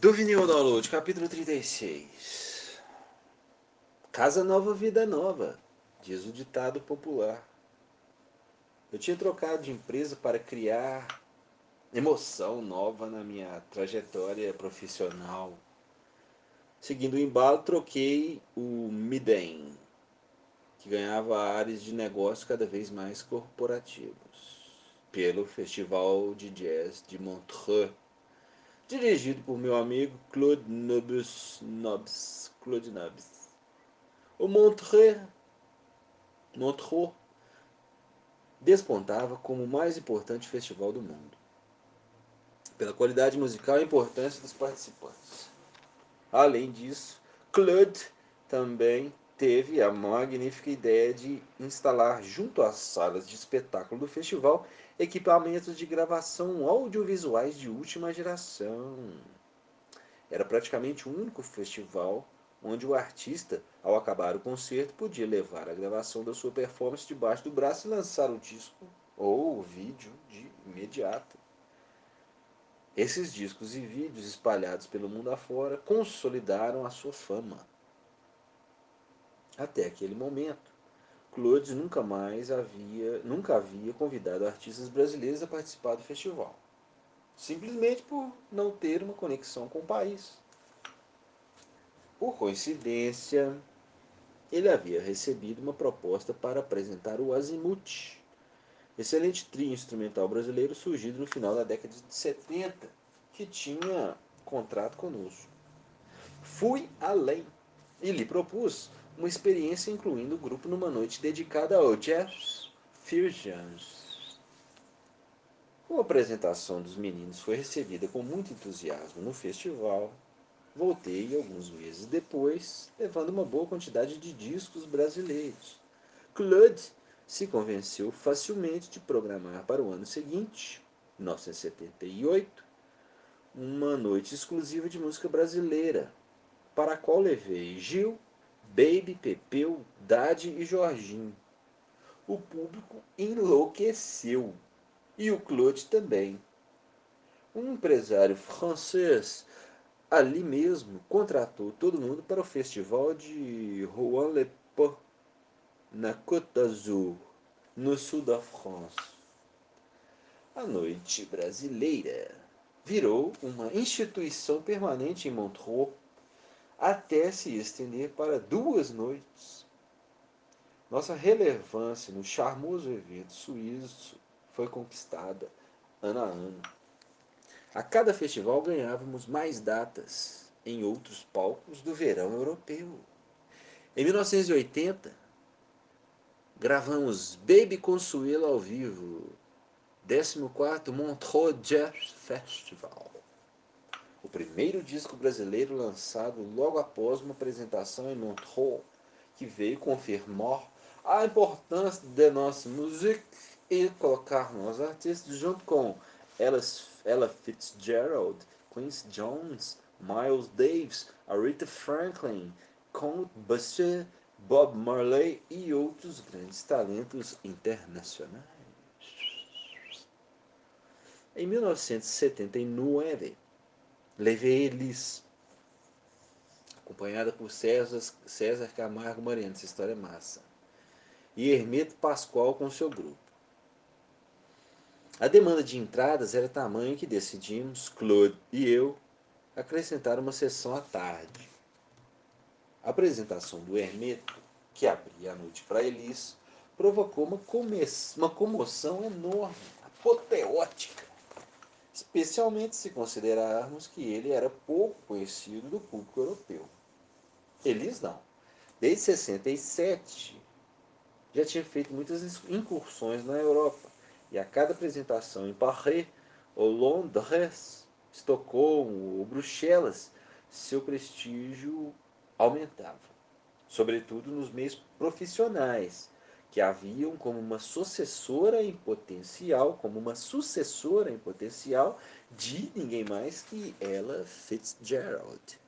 Do vinil download, capítulo 36. Casa nova, vida nova, diz o ditado popular. Eu tinha trocado de empresa para criar emoção nova na minha trajetória profissional. Seguindo o embalo, troquei o Midem, que ganhava áreas de negócio cada vez mais corporativos, pelo Festival de Jazz de Montreux dirigido por meu amigo Claude Nobus, Nobs, Claude Nobs. O Montreux, Montreux despontava como o mais importante festival do mundo, pela qualidade musical e importância dos participantes. Além disso, Claude também teve a magnífica ideia de instalar junto às salas de espetáculo do festival equipamentos de gravação audiovisuais de última geração. Era praticamente o único festival onde o artista, ao acabar o concerto, podia levar a gravação da sua performance debaixo do braço e lançar o disco ou o vídeo de imediato. Esses discos e vídeos espalhados pelo mundo afora consolidaram a sua fama. Até aquele momento, Claude nunca mais havia, nunca havia convidado artistas brasileiros a participar do festival, simplesmente por não ter uma conexão com o país. Por coincidência, ele havia recebido uma proposta para apresentar o Azimuth, excelente trio instrumental brasileiro surgido no final da década de 70, que tinha contrato conosco. Fui além e lhe propus uma experiência incluindo o grupo numa noite dedicada ao Jazz Fusions. Como a apresentação dos meninos foi recebida com muito entusiasmo no festival, voltei alguns meses depois, levando uma boa quantidade de discos brasileiros. Claude se convenceu facilmente de programar para o ano seguinte, 1978, uma noite exclusiva de música brasileira, para a qual levei Gil, Baby, Pepeu, Dade e Jorginho. O público enlouqueceu. E o Claude também. Um empresário francês ali mesmo contratou todo mundo para o festival de Rouen-le-Pont, na Côte d'Azur, no sul da França. A noite brasileira virou uma instituição permanente em Montreux até se estender para duas noites. Nossa relevância no charmoso evento suíço foi conquistada ano a ano. A cada festival ganhávamos mais datas em outros palcos do verão europeu. Em 1980, gravamos Baby Consuelo ao vivo, 14º Montreux Jazz Festival o primeiro disco brasileiro lançado logo após uma apresentação em Montreux, que veio confirmar a importância de nossa música e colocar nossos artistas junto com Ella Fitzgerald, Quincy Jones, Miles Davis, Aretha Franklin, Count Basie, Bob Marley e outros grandes talentos internacionais. Em 1979, Levei Elis, acompanhada por César, César Camargo Moreno, essa história é massa, e Hermeto Pascoal com seu grupo. A demanda de entradas era tamanho que decidimos, Claude e eu, acrescentar uma sessão à tarde. A apresentação do Hermeto, que abria a noite para Elis, provocou uma, uma comoção enorme, apoteótica especialmente se considerarmos que ele era pouco conhecido do público europeu. Eles não. Desde 67 já tinha feito muitas incursões na Europa e a cada apresentação em Paris ou Londres, Estocolmo ou Bruxelas, seu prestígio aumentava, sobretudo nos meios profissionais, que haviam como uma sucessora em potencial, como uma sucessora em potencial de ninguém mais que ela Fitzgerald.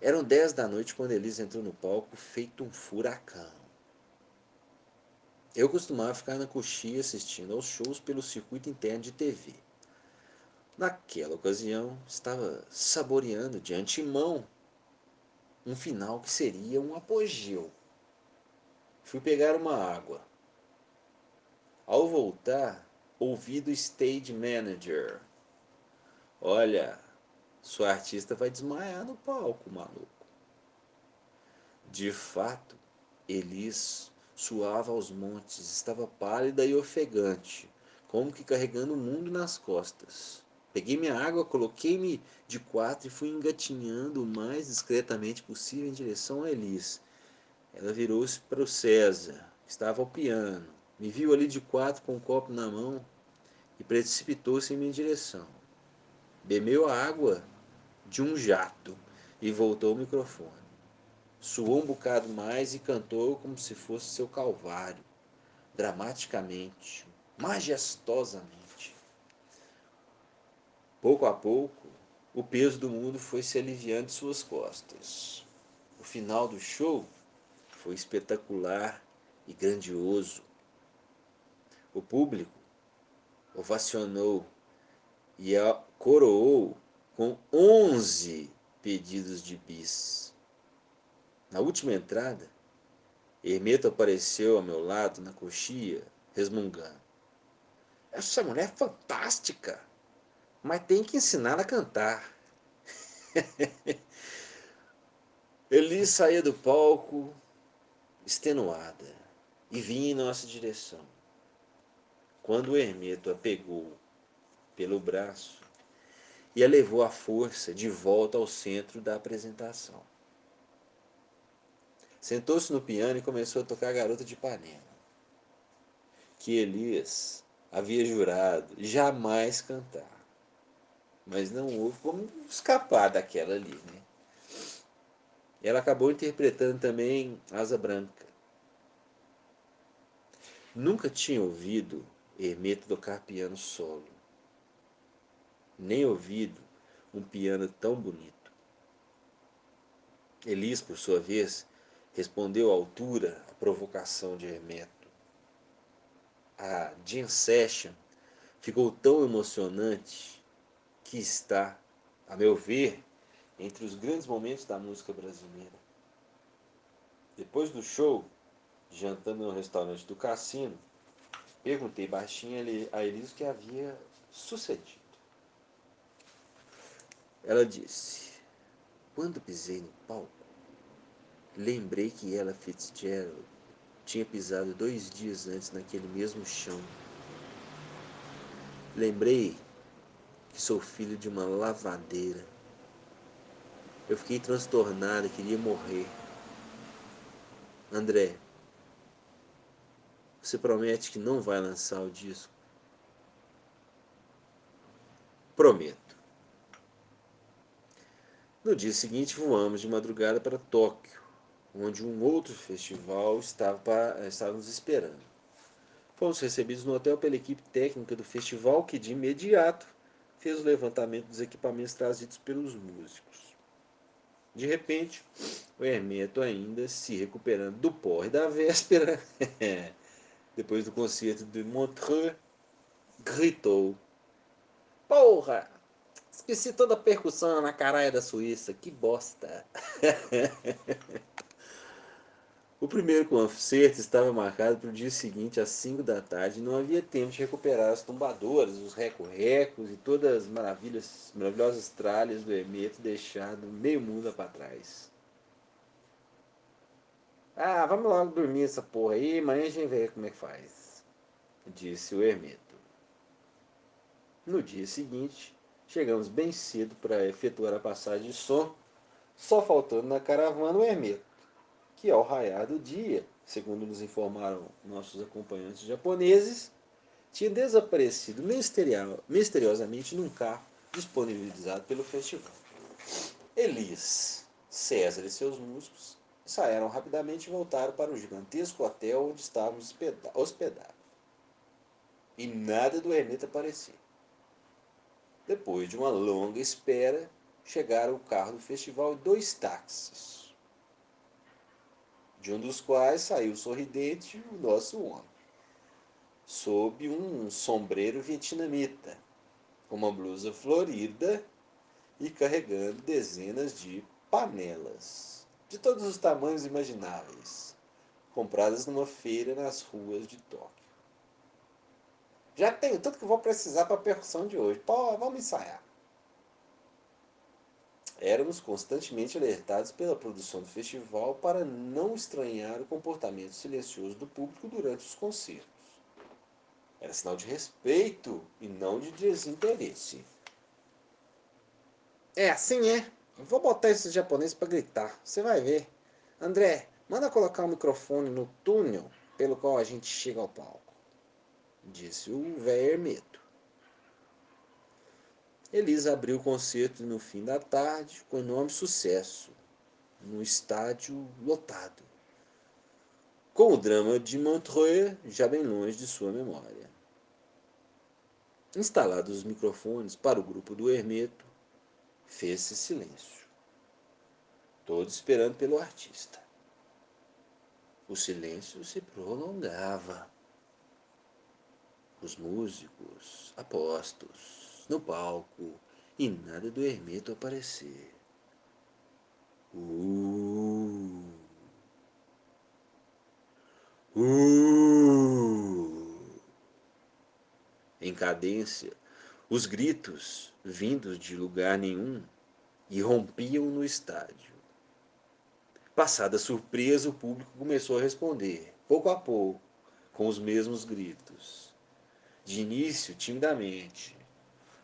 Eram dez da noite quando Elisa entrou no palco feito um furacão. Eu costumava ficar na coxia assistindo aos shows pelo circuito interno de TV. Naquela ocasião, estava saboreando de antemão um final que seria um apogeu. Fui pegar uma água. Ao voltar, ouvi do stage manager: Olha, sua artista vai desmaiar no palco, maluco. De fato, Elis suava aos montes, estava pálida e ofegante, como que carregando o mundo nas costas. Peguei minha água, coloquei-me de quatro e fui engatinhando o mais discretamente possível em direção a Elis. Ela virou-se para o César, que estava ao piano. Me viu ali de quatro com um copo na mão e precipitou-se em minha direção. Bebeu a água de um jato e voltou ao microfone. Suou um bocado mais e cantou como se fosse seu calvário, dramaticamente, majestosamente. Pouco a pouco, o peso do mundo foi se aliviando de suas costas. O final do show foi espetacular e grandioso. O público ovacionou e a coroou com 11 pedidos de bis. Na última entrada, Hermeto apareceu ao meu lado na coxia, resmungando. Essa mulher é fantástica! mas tem que ensinar a cantar. Eli saía do palco extenuada e vinha em nossa direção. Quando o Hermeto a pegou pelo braço e a levou à força de volta ao centro da apresentação. Sentou-se no piano e começou a tocar a Garota de Ipanema, que Elias havia jurado jamais cantar. Mas não houve como escapar daquela ali, né? Ela acabou interpretando também Asa Branca. Nunca tinha ouvido Hermeto tocar piano solo. Nem ouvido um piano tão bonito. Elis, por sua vez, respondeu à altura à provocação de Hermeto. A Jam Session ficou tão emocionante que está, a meu ver, entre os grandes momentos da música brasileira. Depois do show, jantando no restaurante do cassino, perguntei baixinho a Elis o que havia sucedido. Ela disse: Quando pisei no palco, lembrei que ela Fitzgerald tinha pisado dois dias antes naquele mesmo chão. Lembrei que sou filho de uma lavadeira. Eu fiquei transtornado, queria morrer. André, você promete que não vai lançar o disco? Prometo. No dia seguinte, voamos de madrugada para Tóquio, onde um outro festival estava, estava nos esperando. Fomos recebidos no hotel pela equipe técnica do festival, que de imediato fez o levantamento dos equipamentos trazidos pelos músicos. De repente, o Hermeto, ainda se recuperando do porre da véspera, depois do concerto de Montreux, gritou: Porra! Esqueci toda a percussão na caralho da Suíça, que bosta! O primeiro concerto estava marcado para o dia seguinte, às 5 da tarde, e não havia tempo de recuperar as tumbadoras, os recorrecos e todas as maravilhas, maravilhosas tralhas do Hermeto deixado meio mundo para trás. Ah, vamos logo dormir essa porra aí, amanhã a gente vê como é que faz, disse o Hermeto. No dia seguinte, chegamos bem cedo para efetuar a passagem de som, só faltando na caravana o Hermeto que ao raiar do dia, segundo nos informaram nossos acompanhantes japoneses, tinha desaparecido misteriosamente num carro disponibilizado pelo festival. Elis, César e seus músicos saíram rapidamente e voltaram para o gigantesco hotel onde estávamos hospedados. E nada do Hermeto aparecia. Depois de uma longa espera, chegaram o carro do festival e dois táxis de um dos quais saiu sorridente o nosso homem, sob um sombreiro vietnamita, com uma blusa florida e carregando dezenas de panelas, de todos os tamanhos imagináveis, compradas numa feira nas ruas de Tóquio. Já tenho tudo que vou precisar para a percussão de hoje. Pô, vamos ensaiar. Éramos constantemente alertados pela produção do festival para não estranhar o comportamento silencioso do público durante os concertos. Era sinal de respeito e não de desinteresse. É, assim é. vou botar esses japoneses para gritar. Você vai ver. André, manda colocar o microfone no túnel pelo qual a gente chega ao palco. Disse o velho ermito. Elisa abriu o concerto no fim da tarde com enorme sucesso, no estádio lotado, com o drama de Montreux já bem longe de sua memória. Instalados os microfones para o grupo do Hermeto, fez-se silêncio. Todos esperando pelo artista. O silêncio se prolongava. Os músicos, apostos, no palco, e nada do Hermeto aparecer. Uh, uh, em cadência, os gritos, vindos de lugar nenhum, irrompiam no estádio. Passada a surpresa, o público começou a responder, pouco a pouco, com os mesmos gritos. De início, timidamente,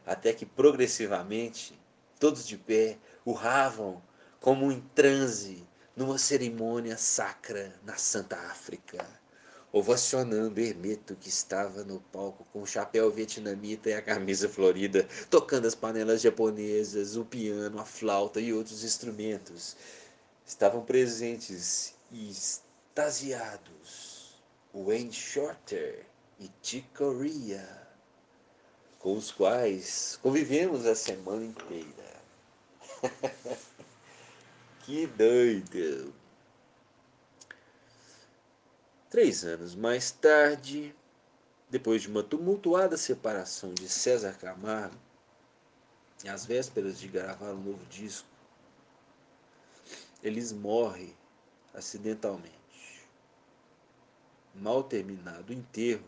até que progressivamente, todos de pé, urravam como em transe numa cerimônia sacra na Santa África ovacionando Hermeto que estava no palco com o chapéu vietnamita e a camisa florida, tocando as panelas japonesas, o piano, a flauta e outros instrumentos. Estavam presentes e extasiados Wayne Shorter e Chick Corea, com os quais convivemos a semana inteira. que doido! Três anos mais tarde, depois de uma tumultuada separação de César Camargo, às vésperas de gravar um novo disco, Elis morre acidentalmente. Mal terminado o enterro,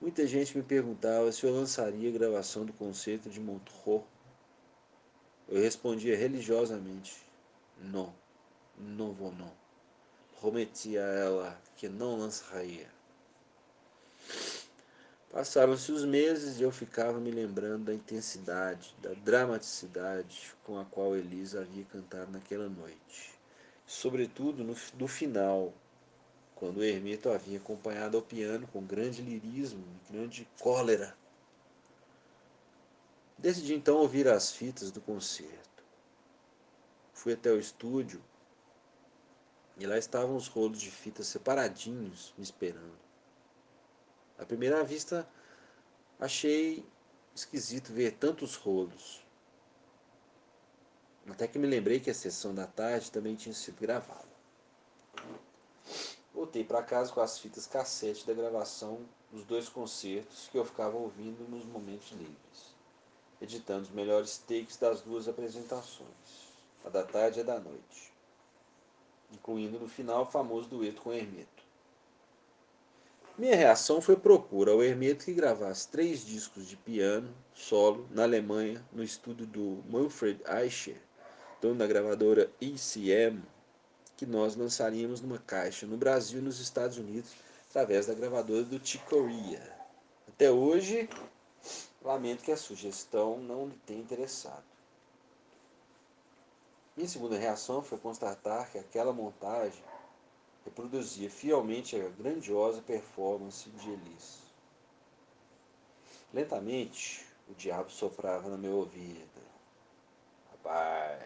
muita gente me perguntava se eu lançaria a gravação do concerto de Montreux. Eu respondia religiosamente: não, não vou não prometi a ela que não lançaria. Passaram-se os meses e eu ficava me lembrando da intensidade, da dramaticidade com a qual Elisa havia cantado naquela noite. Sobretudo no, final, quando o ermito havia acompanhado ao piano com grande lirismo e grande cólera. Decidi então ouvir as fitas do concerto. Fui até o estúdio e lá estavam os rolos de fita separadinhos me esperando. À primeira vista, achei esquisito ver tantos rolos. Até que me lembrei que a sessão da tarde também tinha sido gravada. Voltei para casa com as fitas cassete da gravação dos dois concertos que eu ficava ouvindo nos momentos livres, editando os melhores takes das duas apresentações, a da tarde e a da noite incluindo no final o famoso dueto com Hermeto. Minha reação foi propor ao Hermeto que gravasse três discos de piano solo na Alemanha, no estúdio do Manfred Eicher, dono da gravadora ECM, que nós lançaríamos numa caixa no Brasil e nos Estados Unidos através da gravadora do Chicoria. Até hoje, lamento que a sugestão não lhe tenha interessado. Minha segunda reação foi constatar que aquela montagem reproduzia fielmente a grandiosa performance de Elis. Lentamente, o diabo soprava no meu ouvido. Rapaz,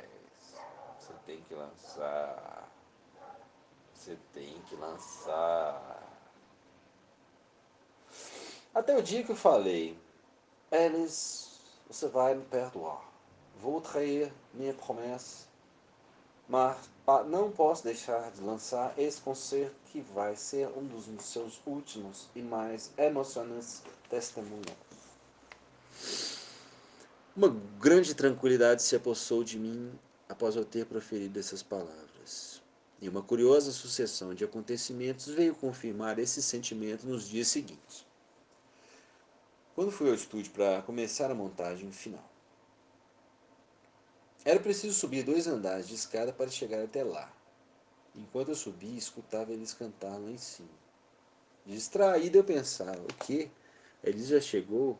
você tem que lançar. Você tem que lançar. Até o dia que eu falei, Elis, você vai me perdoar. Vou trair minha promessa mas não posso deixar de lançar esse concerto que vai ser um dos seus últimos e mais emocionantes testemunhos. Uma grande tranquilidade se apossou de mim após eu ter proferido essas palavras. E uma curiosa sucessão de acontecimentos veio confirmar esse sentimento nos dias seguintes. Quando fui ao estúdio para começar a montagem final, era preciso subir dois andares de escada para chegar até lá. Enquanto eu subia, escutava eles cantar lá em cima. Distraído, eu pensava: o que? Eles já chegou?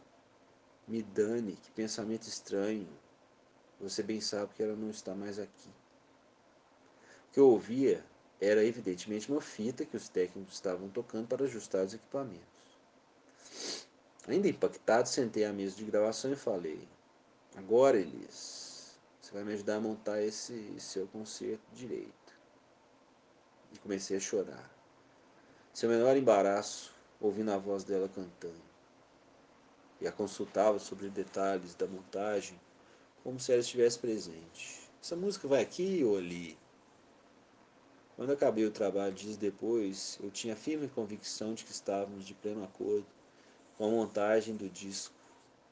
Me dane, que pensamento estranho. Você bem sabe que ela não está mais aqui. Que eu ouvia era evidentemente uma fita que os técnicos estavam tocando para ajustar os equipamentos. Ainda impactado, sentei à mesa de gravação e falei: Agora, Elis, você vai me ajudar a montar esse seu concerto direito. E comecei a chorar. Seu menor embaraço, ouvindo a voz dela cantando e a consultava sobre detalhes da montagem, como se ela estivesse presente. Essa música vai aqui ou ali? Quando acabei o trabalho dias depois, eu tinha firme convicção de que estávamos de pleno acordo com a montagem do disco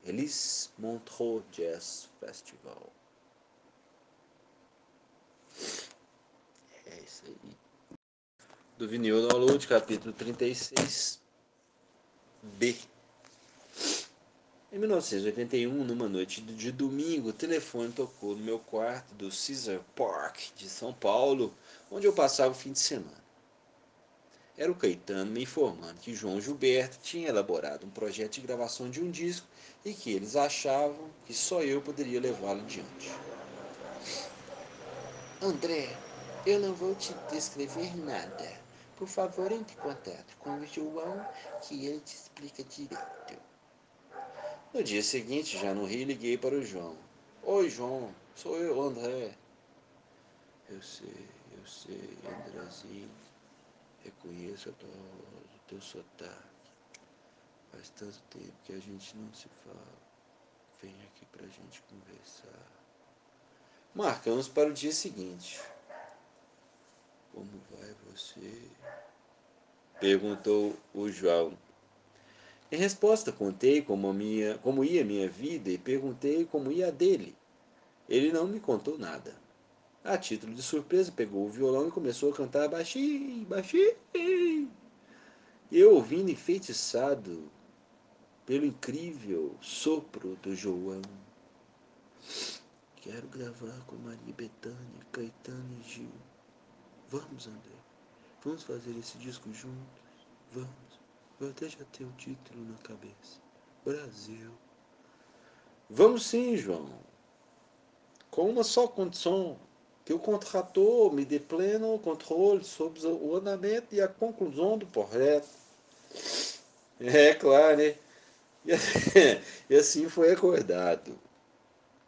Elise Montreux Jazz Festival. É isso aí. Do vinil download, capítulo 36, B. Em 1981, numa noite de domingo, o telefone tocou no meu quarto do Caesar Park de São Paulo, onde eu passava o fim de semana. Era o Caetano me informando que João Gilberto tinha elaborado um projeto de gravação de um disco e que eles achavam que só eu poderia levá-lo adiante. André, eu não vou te descrever nada. Por favor, entre em contato com o João, que ele te explica direito. No dia seguinte, já no Rio, liguei para o João. Oi, João, sou eu, André. Eu sei, eu sei, Andrezinho. Reconheço a tua o teu sotaque. Faz tanto tempo que a gente não se fala. Vem aqui para a gente conversar. Marcamos para o dia seguinte. Como vai você? Perguntou o João. Em resposta, contei como, minha, como ia minha vida e perguntei como ia a dele. Ele não me contou nada. A título de surpresa, pegou o violão e começou a cantar baixinho, baixinho. Eu, ouvindo enfeitiçado pelo incrível sopro do João. Quero gravar com Maria Bethânia, Caetano e Gil. Vamos, André. Vamos fazer esse disco juntos. Vamos. Eu até já tenho o título na cabeça. Brasil. Vamos sim, João. Com uma só condição. Que o contrator me dê pleno controle sobre o andamento e a conclusão do projeto. É claro, né? E assim foi acordado.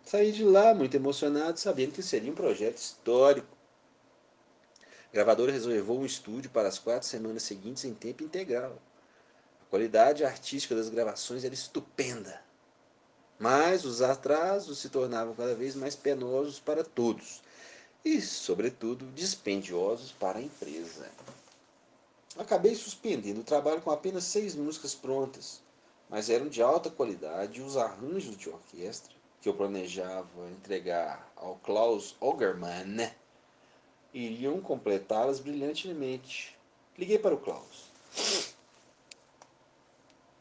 Saí de lá muito emocionado, sabendo que seria um projeto histórico. A gravadora reservou um estúdio para as quatro semanas seguintes em tempo integral qualidade artística das gravações era estupenda. Mas os atrasos se tornavam cada vez mais penosos para todos e, sobretudo, dispendiosos para a empresa. Acabei suspendendo o trabalho com apenas seis músicas prontas, mas eram de alta qualidade e os arranjos de orquestra que eu planejava entregar ao Klaus Ogerman iriam completá-las brilhantemente. Liguei para o Klaus.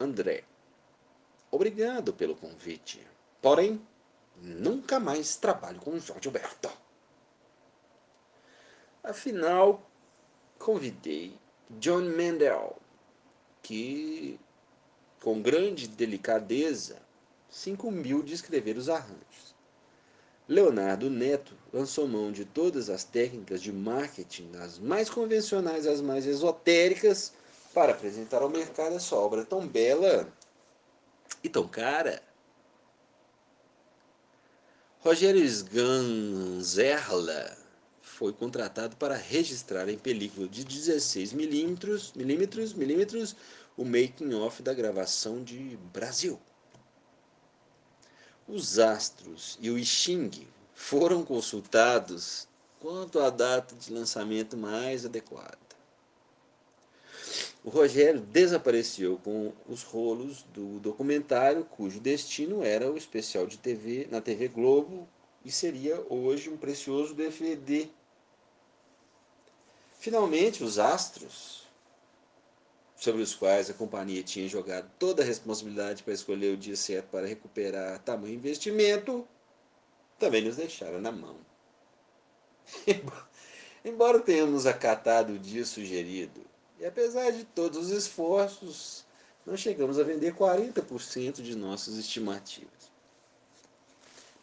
André. Obrigado pelo convite. Porém, nunca mais trabalho com Jorge Alberto. Afinal, convidei John Mendel, que, com grande delicadeza, se incumbiu de escrever os arranjos. Leonardo Neto lançou mão de todas as técnicas de marketing, das mais convencionais às mais esotéricas, para apresentar ao mercado essa obra tão bela e tão cara. Rogério Sganzerla foi contratado para registrar em película de 16 milímetros, milímetros, milímetros o making-off da gravação de Brasil. Os astros e o Xing foram consultados quanto à data de lançamento mais adequada. O Rogério desapareceu com os rolos do documentário cujo destino era o especial de TV na TV Globo e seria hoje um precioso DVD. Finalmente, os astros, sobre os quais a companhia tinha jogado toda a responsabilidade para escolher o dia certo para recuperar tamanho investimento, também nos deixaram na mão. Embora tenhamos acatado o dia sugerido, e apesar de todos os esforços, não chegamos a vender 40% de nossas estimativas.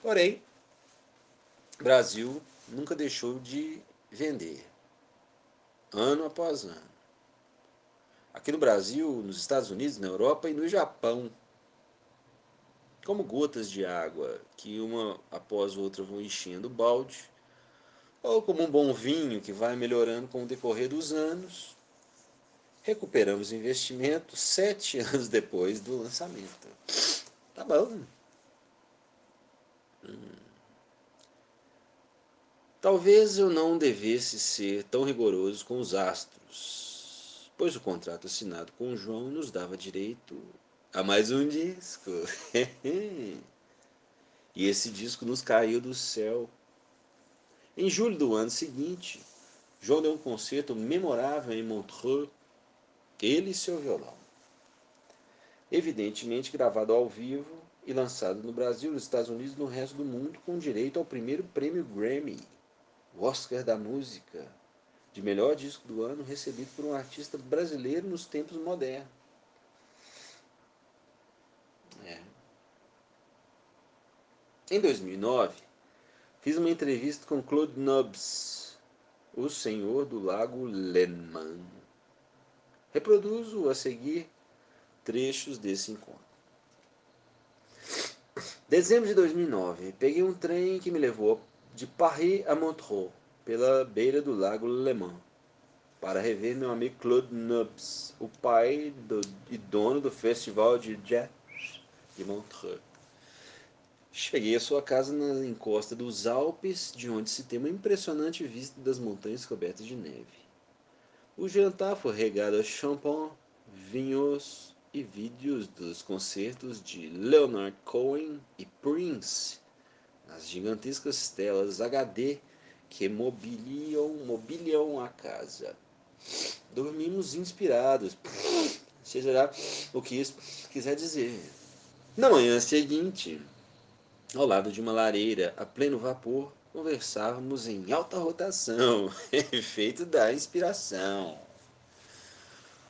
Porém, Brasil nunca deixou de vender, ano após ano. Aqui no Brasil, nos Estados Unidos, na Europa e no Japão, como gotas de água que uma após outra vão enchendo o balde, ou como um bom vinho que vai melhorando com o decorrer dos anos, recuperamos o investimento sete anos depois do lançamento. Tá bom. Hum. Talvez eu não devesse ser tão rigoroso com os astros, pois o contrato assinado com o João nos dava direito a mais um disco. e esse disco nos caiu do céu. Em julho do ano seguinte, João deu um concerto memorável em Montreux ele e seu violão. Evidentemente gravado ao vivo e lançado no Brasil, nos Estados Unidos e no resto do mundo, com direito ao primeiro prêmio Grammy, o Oscar da Música, de melhor disco do ano, recebido por um artista brasileiro nos tempos modernos. É. Em 2009, fiz uma entrevista com Claude Nobs, o senhor do Lago Leman Reproduzo a seguir trechos desse encontro. Dezembro de 2009, peguei um trem que me levou de Paris a Montreux, pela beira do lago Le Mans, para rever meu amigo Claude Nubs, o pai do, e dono do Festival de Jazz de Montreux. Cheguei à sua casa na encosta dos Alpes, de onde se tem uma impressionante vista das montanhas cobertas de neve. O jantar foi regado a champanhe, vinhos e vídeos dos concertos de Leonard Cohen e Prince, nas gigantescas telas HD que mobiliam, mobiliam a casa. Dormimos inspirados, seja o que isso quiser dizer. Na manhã seguinte, ao lado de uma lareira a pleno vapor, conversarmos em alta rotação, efeito da inspiração.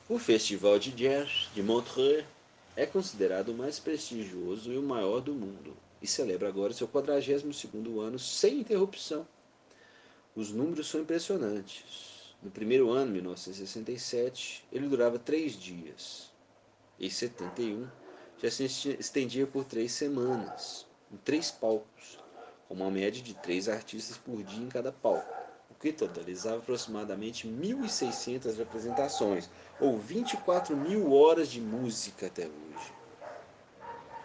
O Festival de Jazz de Montreux é considerado o mais prestigioso e o maior do mundo e celebra agora seu 42º ano sem interrupção. Os números são impressionantes. No primeiro ano, 1967, ele durava três dias. Em 71, já se estendia por três semanas, em três palcos, com uma média de três artistas por dia em cada palco, o que totalizava aproximadamente 1.600 apresentações, ou 24 mil horas de música até hoje.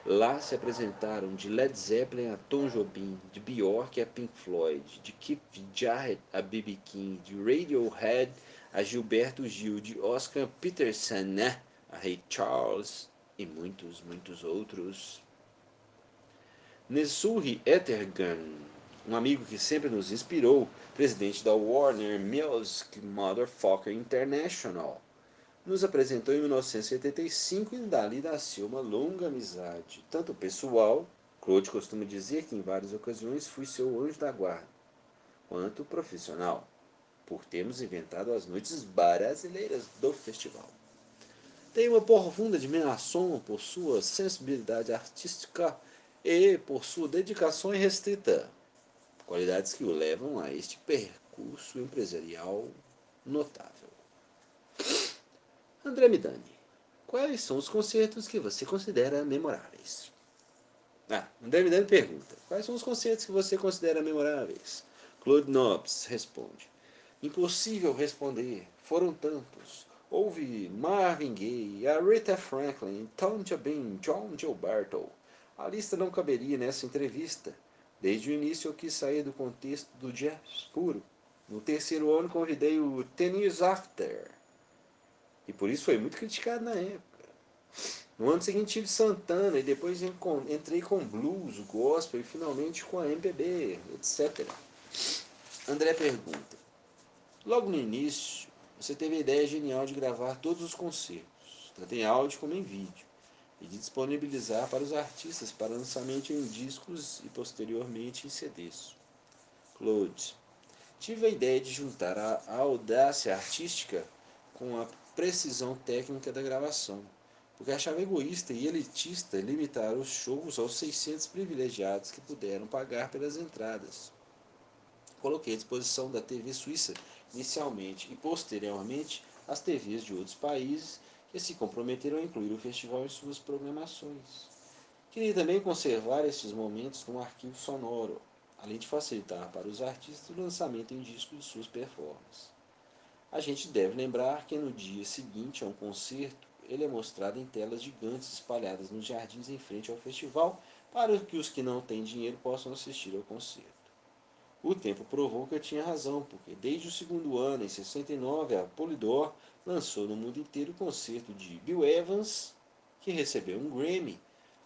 Lá se apresentaram de Led Zeppelin a Tom Jobim, de Bjork a Pink Floyd, de Keith Jarrett a B.B. King, de Radiohead a Gilberto Gil, de Oscar Peterson né, a Ray Charles e muitos, muitos outros. Nesuri Ettergan, um amigo que sempre nos inspirou, presidente da Warner Music Motherfucker International, nos apresentou em 1975 e dali nasceu uma longa amizade, tanto pessoal, Claude costuma dizer que em várias ocasiões fui seu anjo da guarda, quanto profissional, por termos inventado as noites brasileiras do festival. Tem uma profunda admiração por sua sensibilidade artística e por sua dedicação irrestrita, qualidades que o levam a este percurso empresarial notável. André Midani, quais são os concertos que você considera memoráveis? Ah, André Midani pergunta, quais são os concertos que você considera memoráveis? Claude Nobs responde, impossível responder, foram tantos. Houve Marvin Gaye, Aretha Franklin, Tom Jobim, John Gilberto, a lista não caberia nessa entrevista. Desde o início eu quis sair do contexto do jazz puro. No terceiro ano convidei o Tennis After, E por isso foi muito criticado na época. No ano seguinte tive Santana e depois entrei com blues, gospel e finalmente com a MPB, etc. André pergunta: Logo no início, você teve a ideia genial de gravar todos os concertos, tanto em áudio como em vídeo, e de disponibilizar para os artistas para lançamento em discos e posteriormente em CDs. Claude: Tive a ideia de juntar a audácia artística com a precisão técnica da gravação porque achava egoísta e elitista limitar os shows aos 600 privilegiados que puderam pagar pelas entradas. Coloquei à disposição da TV suíça inicialmente e posteriormente as TVs de outros países que se comprometeram a incluir o festival em suas programações. Queria também conservar estes momentos num arquivo sonoro, além de facilitar para os artistas o lançamento em disco de suas performances. A gente deve lembrar que no dia seguinte a um concerto, ele é mostrado em telas gigantes espalhadas nos jardins em frente ao festival para que os que não têm dinheiro possam assistir ao concerto. O tempo provou que eu tinha razão, porque desde o segundo ano, em 69, a Polydor lançou no mundo inteiro o concerto de Bill Evans, que recebeu um Grammy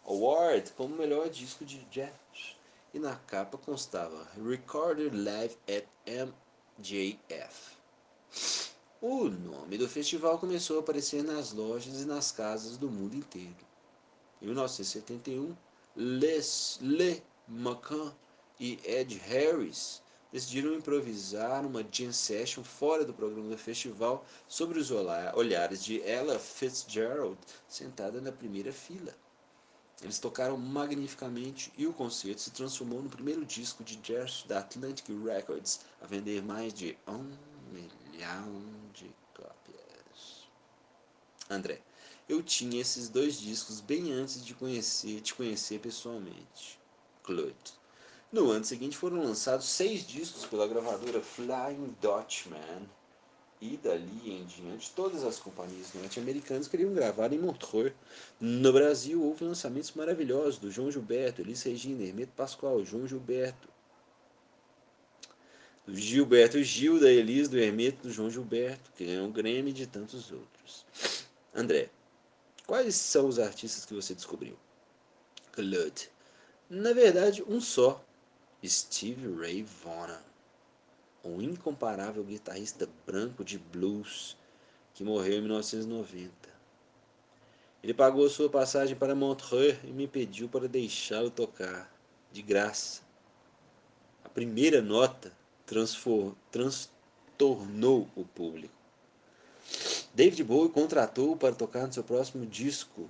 Award como melhor disco de jazz. E na capa constava Recorded Live at MJF. O nome do festival começou a aparecer nas lojas e nas casas do mundo inteiro. Em 1971, Les Le McCann e Ed Harris decidiram improvisar uma jam session fora do programa do festival sobre os olhares de Ella Fitzgerald sentada na primeira fila. Eles tocaram magnificamente e o concerto se transformou no primeiro disco de jazz da Atlantic Records a vender mais de um milhão de cópias. André, eu tinha esses dois discos bem antes de conhecer, te conhecer pessoalmente. Claude. No ano seguinte foram lançados seis discos pela gravadora Flying Dutchman. E dali em diante, todas as companhias norte-americanas queriam gravar em Montreux. No Brasil, houve lançamentos maravilhosos do João Gilberto, Elis Regina, Hermeto Pascoal, João Gilberto, do Gilberto Gil, da Elis, do Hermeto, do João Gilberto, que ganhou o Grêmio e de tantos outros. André, quais são os artistas que você descobriu? Claude. Na verdade, um só. Steve Ray Vaughan. Um incomparável guitarrista branco de blues que morreu em 1990. Ele pagou sua passagem para Montreux e me pediu para deixá-lo tocar, de graça. A primeira nota transtornou o público. David Bowie contratou-o para tocar no seu próximo disco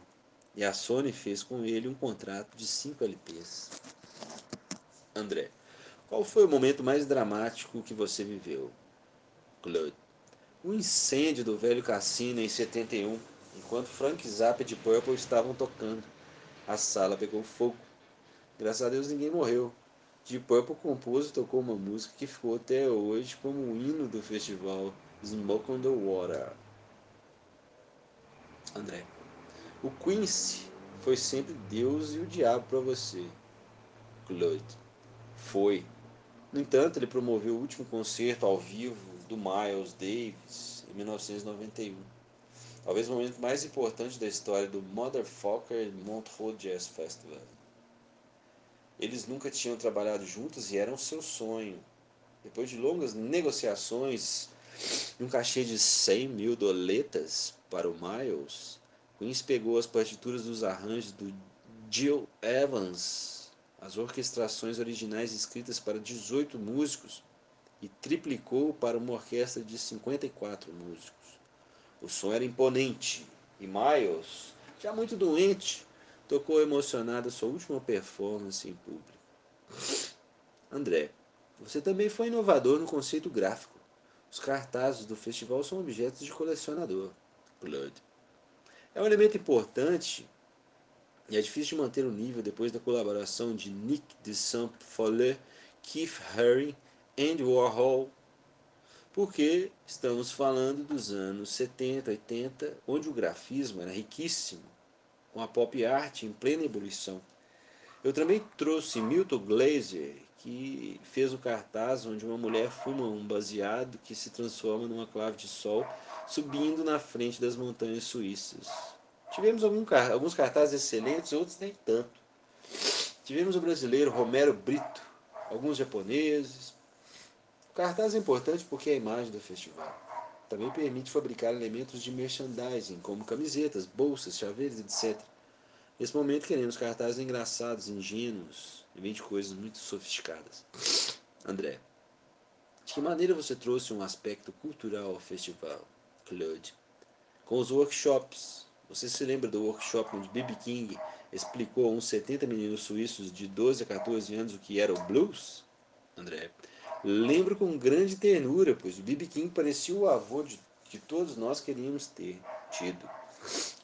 e a Sony fez com ele um contrato de 5 LPs. André, qual foi o momento mais dramático que você viveu? Claude. O incêndio do velho cassino em 71, enquanto Frank Zappa e Deep Purple estavam tocando. A sala pegou fogo. Graças a Deus ninguém morreu. Deep Purple compôs e tocou uma música que ficou até hoje como o hino do festival Smoke on the Water. André. O Quincy foi sempre Deus e o diabo para você. Claude. Foi. No entanto, ele promoveu o último concerto ao vivo do Miles Davis em 1991. Talvez o momento mais importante da história do Motherfucker Montreux Jazz Festival. Eles nunca tinham trabalhado juntos e era um seu sonho. Depois de longas negociações e um cachê de 100 mil doletas para o Miles, Queens pegou as partituras dos arranjos do Jill Evans, as orquestrações originais escritas para 18 músicos, e triplicou para uma orquestra de 54 músicos. O som era imponente e Miles, já muito doente, tocou emocionado sua última performance em público. André, você também foi inovador no conceito gráfico. Os cartazes do festival são objetos de colecionador. Blood. É um elemento importante e é difícil de manter o nível depois da colaboração de Nick de Saint-Follett, Keith Haring Andy Warhol, porque estamos falando dos anos 70, 80, onde o grafismo era riquíssimo com a pop art em plena ebulição. Eu também trouxe Milton Glaser, que fez o cartaz onde uma mulher fuma um baseado que se transforma numa clave de sol subindo na frente das montanhas suíças. Tivemos alguns cartazes excelentes, outros nem tanto. Tivemos o brasileiro Romero Brito, alguns japoneses. O cartaz é importante porque é a imagem do festival. Também permite fabricar elementos de merchandising, como camisetas, bolsas, chaveiros, etc. Nesse momento queremos cartazes engraçados, ingênuos, em vez de coisas muito sofisticadas. André, de que maneira você trouxe um aspecto cultural ao festival, Claude? Com os workshops. Você se lembra do workshop onde B.B. King explicou a uns 70 meninos suíços de 12 a 14 anos o que era o blues? André, lembro com grande ternura, pois o B.B. King parecia o avô de, que todos nós queríamos ter tido.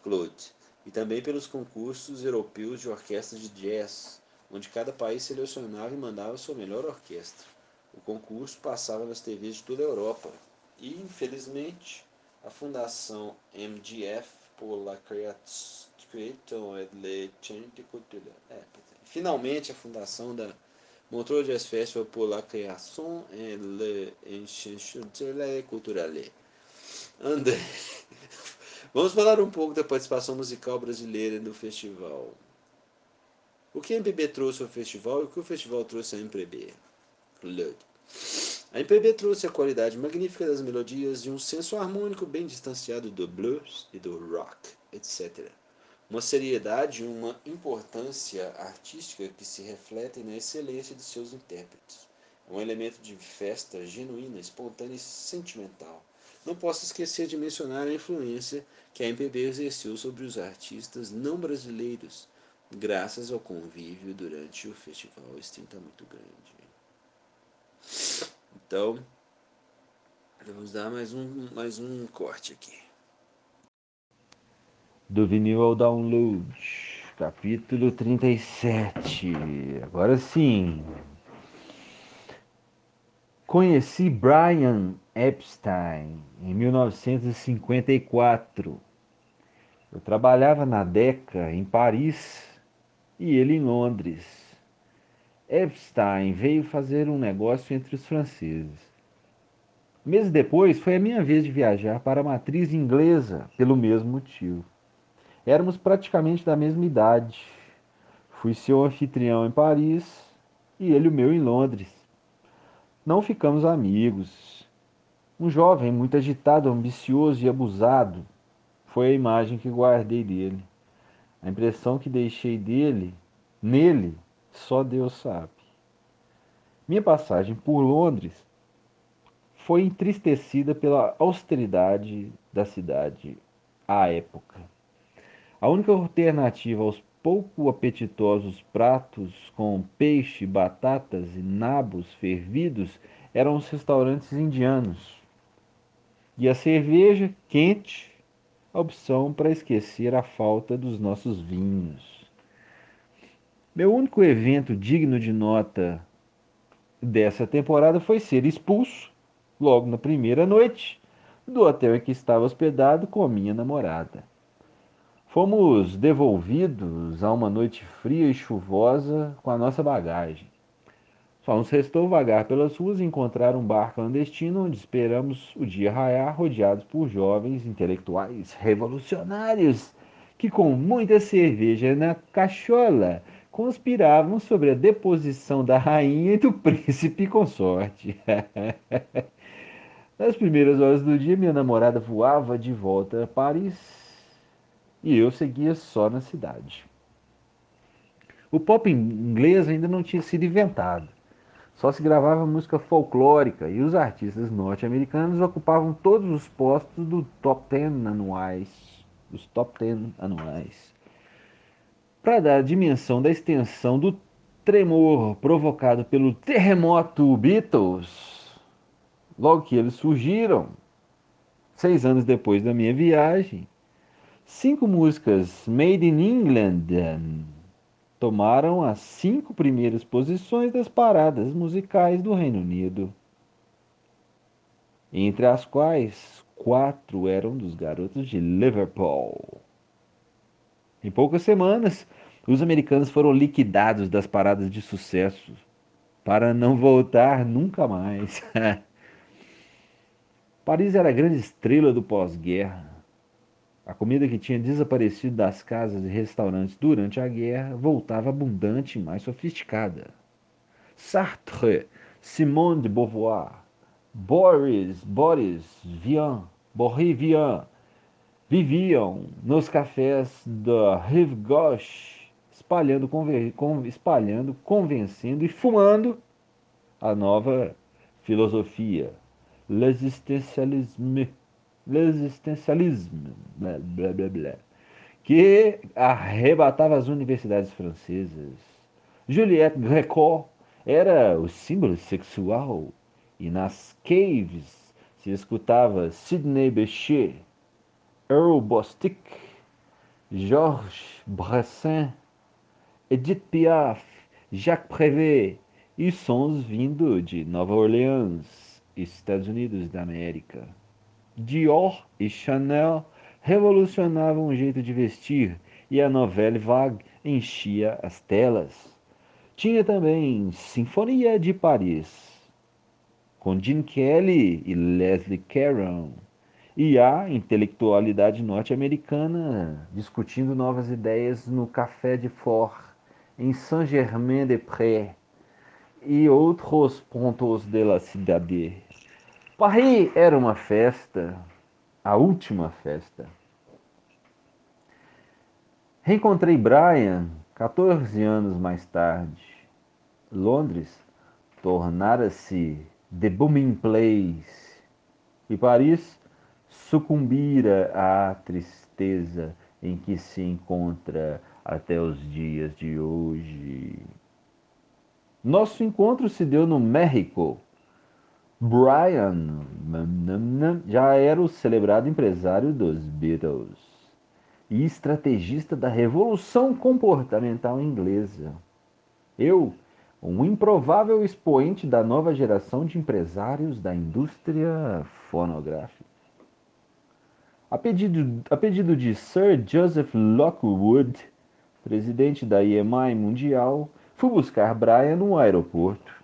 Claude, e também pelos concursos europeus de orquestras de jazz, onde cada país selecionava e mandava sua melhor orquestra. O concurso passava nas TVs de toda a Europa. E, infelizmente, a Fundação MGF pour la création et le de culture. É, finalmente, a fundação da Montreux Festival pour la création et le culturelle. André, vamos falar um pouco da participação musical brasileira no festival. O que a MPB trouxe ao festival e o que o festival trouxe à MPB? A MPB trouxe a qualidade magnífica das melodias e um senso harmônico bem distanciado do blues e do rock, etc uma seriedade e uma importância artística que se refletem na excelência de seus intérpretes. É um elemento de festa genuína, espontânea e sentimental. Não posso esquecer de mencionar a influência que a MPB exerceu sobre os artistas não brasileiros, graças ao convívio durante o festival. Está muito grande. Então, vamos dar mais um, mais um corte aqui do vinil ao download, capítulo 37. Agora sim. Conheci Brian Epstein em 1954. Eu trabalhava na DECA em Paris e ele em Londres. Epstein veio fazer um negócio entre os franceses. Meses depois, foi a minha vez de viajar para a matriz inglesa, pelo mesmo motivo. Éramos praticamente da mesma idade. Fui seu anfitrião em Paris e ele o meu em Londres. Não ficamos amigos. Um jovem muito agitado, ambicioso e abusado foi a imagem que guardei dele. A impressão que deixei dele, nele, só Deus sabe. Minha passagem por Londres foi entristecida pela austeridade da cidade à época. A única alternativa aos pouco apetitosos pratos com peixe, batatas e nabos fervidos eram os restaurantes indianos. E a cerveja quente, a opção para esquecer a falta dos nossos vinhos. Meu único evento digno de nota dessa temporada foi ser expulso, logo na primeira noite, do hotel em que estava hospedado com minha namorada. Fomos devolvidos a uma noite fria e chuvosa com a nossa bagagem. Só nos restou vagar pelas ruas e encontrar um bar clandestino onde esperamos o dia raiar, rodeados por jovens intelectuais revolucionários que, com muita cerveja na cachola, conspiravam sobre a deposição da rainha e do príncipe consorte. Nas primeiras horas do dia, minha namorada voava de volta a Paris e eu seguia só na cidade. O pop inglês ainda não tinha sido inventado. Só se gravava música folclórica e os artistas norte-americanos ocupavam todos os postos do top 10 anuais, dos top 10 anuais. Para dar a dimensão da extensão do tremor provocado pelo terremoto Beatles, logo que eles surgiram, seis anos depois da minha viagem, Cinco músicas Made in England tomaram as cinco primeiras posições das paradas musicais do Reino Unido, entre as quais quatro eram dos garotos de Liverpool. Em poucas semanas, os americanos foram liquidados das paradas de sucesso. para não voltar nunca mais. Paris era a grande estrela do pós-guerra. A comida que tinha desaparecido das casas e restaurantes durante a guerra voltava abundante e mais sofisticada. Sartre, Simone de Beauvoir, Boris, Boris Vian, Boris Vian, viviam nos cafés da Rive espalhando, espalhando, convencendo e fumando a nova filosofia, l'existentialisme, l'existentialisme, blá, blá, blá, blá, que arrebatava as universidades francesas. Juliette Gréco era o símbolo sexual e nas caves se escutava Sidney Bechet, Earl Bostic, Georges Brassens, Edith Piaf, Jacques Prévert e sons vindo de Nova Orleans, Estados Unidos da América. Dior e Chanel revolucionavam o jeito de vestir e a Nouvelle Vague enchia as telas. Tinha também Sinfonia de Paris, com Gene Kelly e Leslie Caron e a intelectualidade norte-americana discutindo novas ideias no Café de Fort, em Saint-Germain-des-Prés e outros pontos de la cidade. Paris era uma festa, a última festa. Reencontrei Brian 14 anos mais tarde. Londres tornara-se the booming place e Paris sucumbira à tristeza em que se encontra até os dias de hoje. Nosso encontro se deu no México. Brian já era o celebrado empresário dos Beatles e estrategista da revolução comportamental inglesa. Eu, um improvável expoente da nova geração de empresários da indústria fonográfica. A pedido, a pedido de Sir Joseph Lockwood, presidente da EMI Mundial, fui buscar Brian no aeroporto.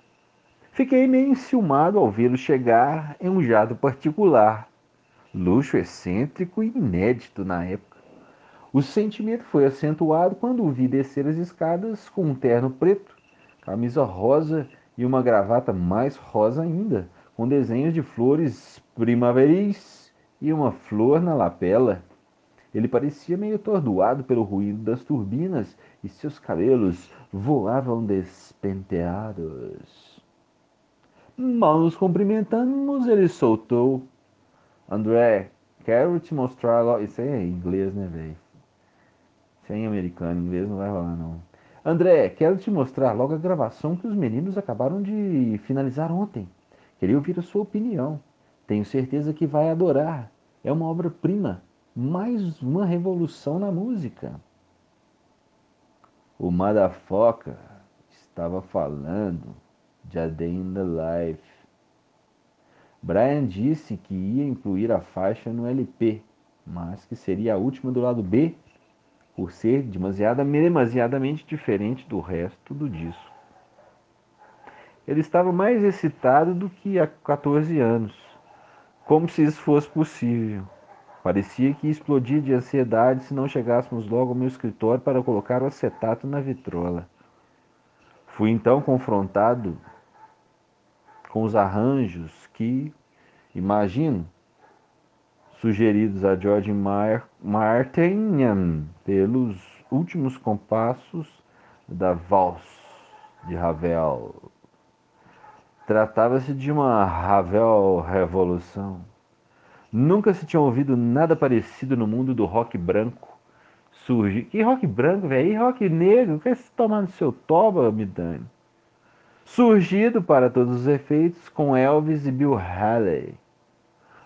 Fiquei meio enciumado ao vê-lo chegar em um jato particular, luxo excêntrico e inédito na época. O sentimento foi acentuado quando o vi descer as escadas com um terno preto, camisa rosa e uma gravata mais rosa ainda, com desenhos de flores primaveris e uma flor na lapela. Ele parecia meio atordoado pelo ruído das turbinas e seus cabelos voavam despenteados. Mal nos cumprimentamos, ele soltou. André, quero te mostrar logo. Isso aí é inglês, né, velho? Isso aí é americano, inglês não vai rolar, não. André, quero te mostrar logo a gravação que os meninos acabaram de finalizar ontem. Queria ouvir a sua opinião. Tenho certeza que vai adorar. É uma obra-prima, mais uma revolução na música. O Madafoca estava falando de A Day in the Life. Brian disse que ia incluir a faixa no LP, mas que seria a última do lado B, por ser demasiada, demasiadamente diferente do resto do disco. Ele estava mais excitado do que há 14 anos como se isso fosse possível. Parecia que ia explodir de ansiedade se não chegássemos logo ao meu escritório para colocar o acetato na vitrola. Fui então confrontado com os arranjos que, imagino, sugeridos a George Martin pelos últimos compassos da Valse de Ravel. Tratava-se de uma Ravel revolução. Nunca se tinha ouvido nada parecido no mundo do rock branco. Surge. Que rock branco, velho? E rock negro? Quer se tomar no seu toba, me dane? Surgido para todos os efeitos com Elvis e Bill Haley.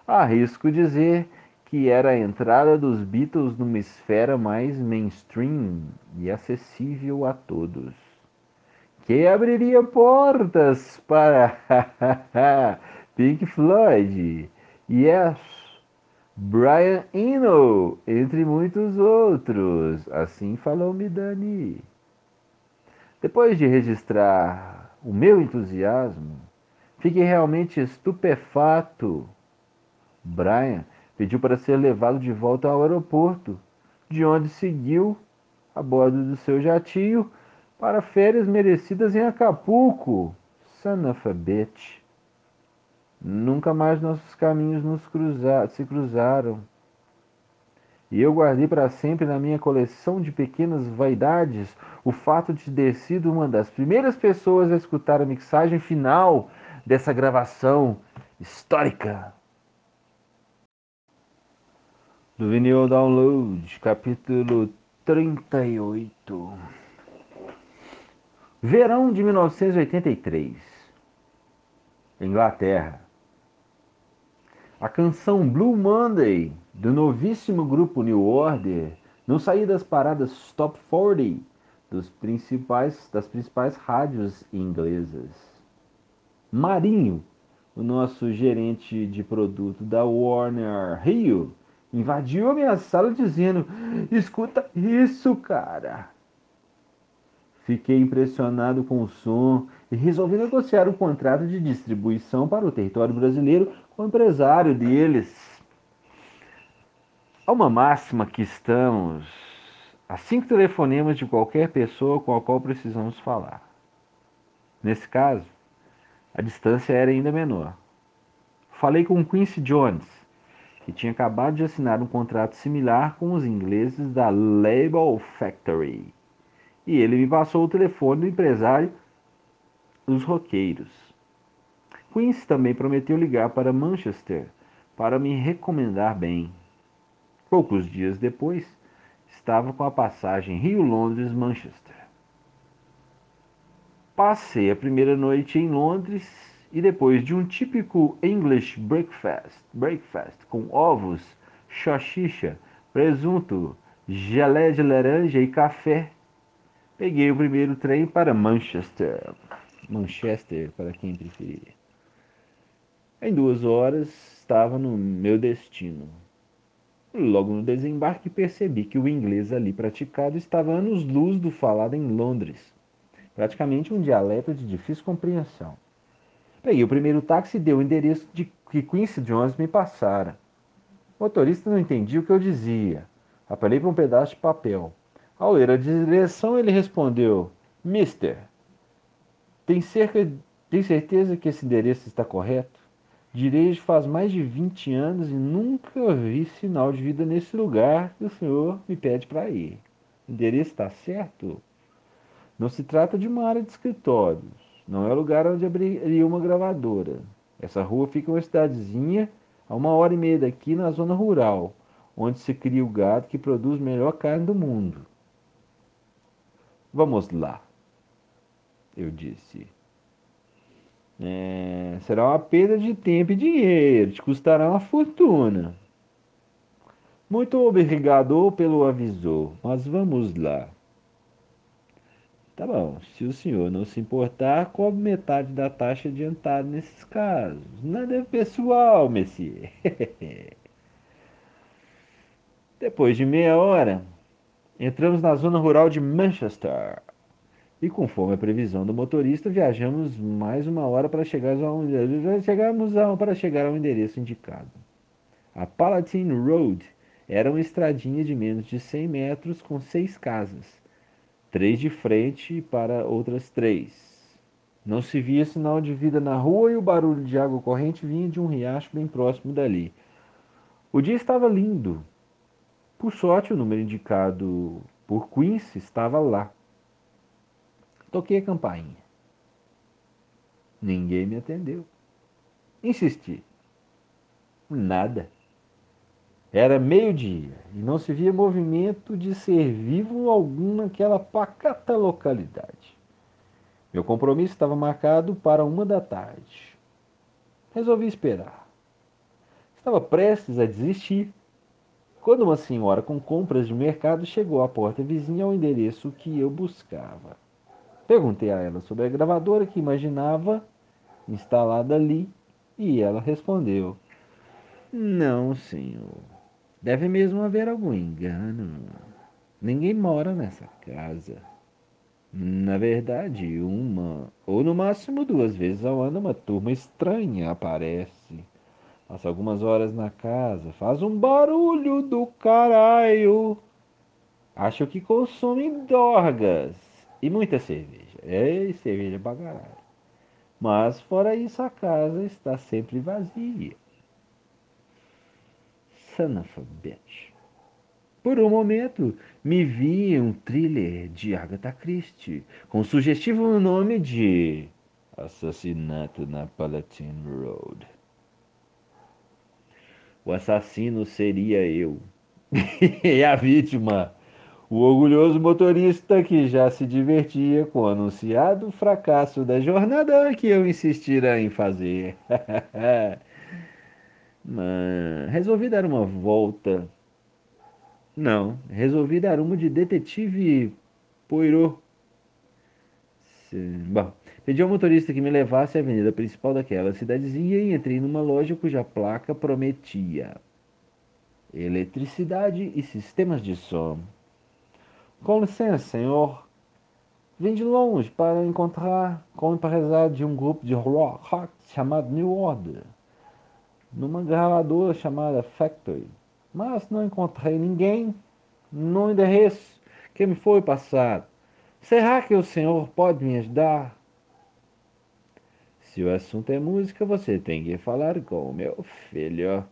Arrisco dizer que era a entrada dos Beatles numa esfera mais mainstream e acessível a todos que abriria portas para Pink Floyd, Yes, Brian Eno, entre muitos outros. Assim falou Midani. Depois de registrar o meu entusiasmo. Fiquei realmente estupefato. Brian pediu para ser levado de volta ao aeroporto, de onde seguiu, a bordo do seu jatinho, para férias merecidas em Acapulco. Son of a bitch. Nunca mais nossos caminhos nos cruza se cruzaram. E eu guardei para sempre na minha coleção de pequenas vaidades o fato de ter sido uma das primeiras pessoas a escutar a mixagem final dessa gravação histórica. Do Vinil Download, capítulo 38. Verão de 1983. Inglaterra. A canção Blue Monday do novíssimo grupo New Order não saía das paradas Top 40 dos principais, das principais rádios inglesas. Marinho, o nosso gerente de produto da Warner Rio, invadiu a minha sala dizendo: Escuta isso, cara. Fiquei impressionado com o som e resolvi negociar um contrato de distribuição para o território brasileiro com o empresário deles. Há uma máxima que estamos a cinco telefonemas de qualquer pessoa com a qual precisamos falar. Nesse caso, a distância era ainda menor. Falei com Quincy Jones, que tinha acabado de assinar um contrato similar com os ingleses da Label Factory. E ele me passou o telefone do empresário dos roqueiros. Quincy também prometeu ligar para Manchester para me recomendar bem. Poucos dias depois, estava com a passagem Rio-Londres-Manchester. Passei a primeira noite em Londres e depois de um típico English breakfast, breakfast com ovos, xoxixa, presunto, gelé de laranja e café, peguei o primeiro trem para Manchester. Manchester, para quem preferir. Em duas horas estava no meu destino. Logo no desembarque percebi que o inglês ali praticado estava anos-luz do falado em Londres, praticamente um dialeto de difícil compreensão. Peguei o primeiro táxi e dei o endereço de que Quincy Jones me passara. O motorista não entendia o que eu dizia. Apelei para um pedaço de papel. Ao ler a direção, ele respondeu: Mister, tem, cerca, tem certeza que esse endereço está correto? Direjo faz mais de 20 anos e nunca vi sinal de vida nesse lugar que o senhor me pede para ir. O endereço está certo? Não se trata de uma área de escritórios. Não é lugar onde abriria uma gravadora. Essa rua fica uma cidadezinha a uma hora e meia daqui na zona rural, onde se cria o gado que produz melhor carne do mundo. Vamos lá, eu disse. É, será uma perda de tempo e dinheiro, te custará uma fortuna. Muito obrigado pelo aviso, mas vamos lá. Tá bom, se o senhor não se importar, cobre metade da taxa adiantada nesses casos. Nada é pessoal, Messias. Depois de meia hora, entramos na zona rural de Manchester. E conforme a previsão do motorista, viajamos mais uma hora para chegar ao, chegamos para chegar ao endereço indicado. A Palatine Road era uma estradinha de menos de 100 metros com seis casas, três de frente para outras três. Não se via sinal de vida na rua e o barulho de água corrente vinha de um riacho bem próximo dali. O dia estava lindo. Por sorte, o número indicado por Quincy estava lá. Toquei a campainha. Ninguém me atendeu. Insisti. Nada. Era meio-dia e não se via movimento de ser vivo algum naquela pacata localidade. Meu compromisso estava marcado para uma da tarde. Resolvi esperar. Estava prestes a desistir quando uma senhora com compras de mercado chegou à porta vizinha ao endereço que eu buscava. Perguntei a ela sobre a gravadora que imaginava instalada ali e ela respondeu: Não, senhor. Deve mesmo haver algum engano. Ninguém mora nessa casa. Na verdade, uma ou no máximo duas vezes ao ano uma turma estranha aparece. Passa algumas horas na casa, faz um barulho do caralho. Acho que consomem dorgas e muita cerveja. É cerveja pra caralho. Mas fora isso, a casa está sempre vazia. Son of. Por um momento, me vi um thriller de Agatha Christie, com o sugestivo nome de Assassinato na Palatine Road. O assassino seria eu. e a vítima, o orgulhoso motorista que já se divertia com o anunciado fracasso da jornada que eu insistira em fazer. Mas resolvi dar uma volta não, resolvi dar uma de detetive Poirot. Bom, pedi ao motorista que me levasse à avenida principal daquela cidadezinha e entrei numa loja cuja placa prometia eletricidade e sistemas de som. Com licença, senhor. Vim de longe para encontrar com o empresário de um grupo de rock chamado New Order, numa gravadora chamada Factory mas não encontrei ninguém no endereço que me foi passado. Será que o senhor pode me ajudar? Se o assunto é música, você tem que falar com o meu filho.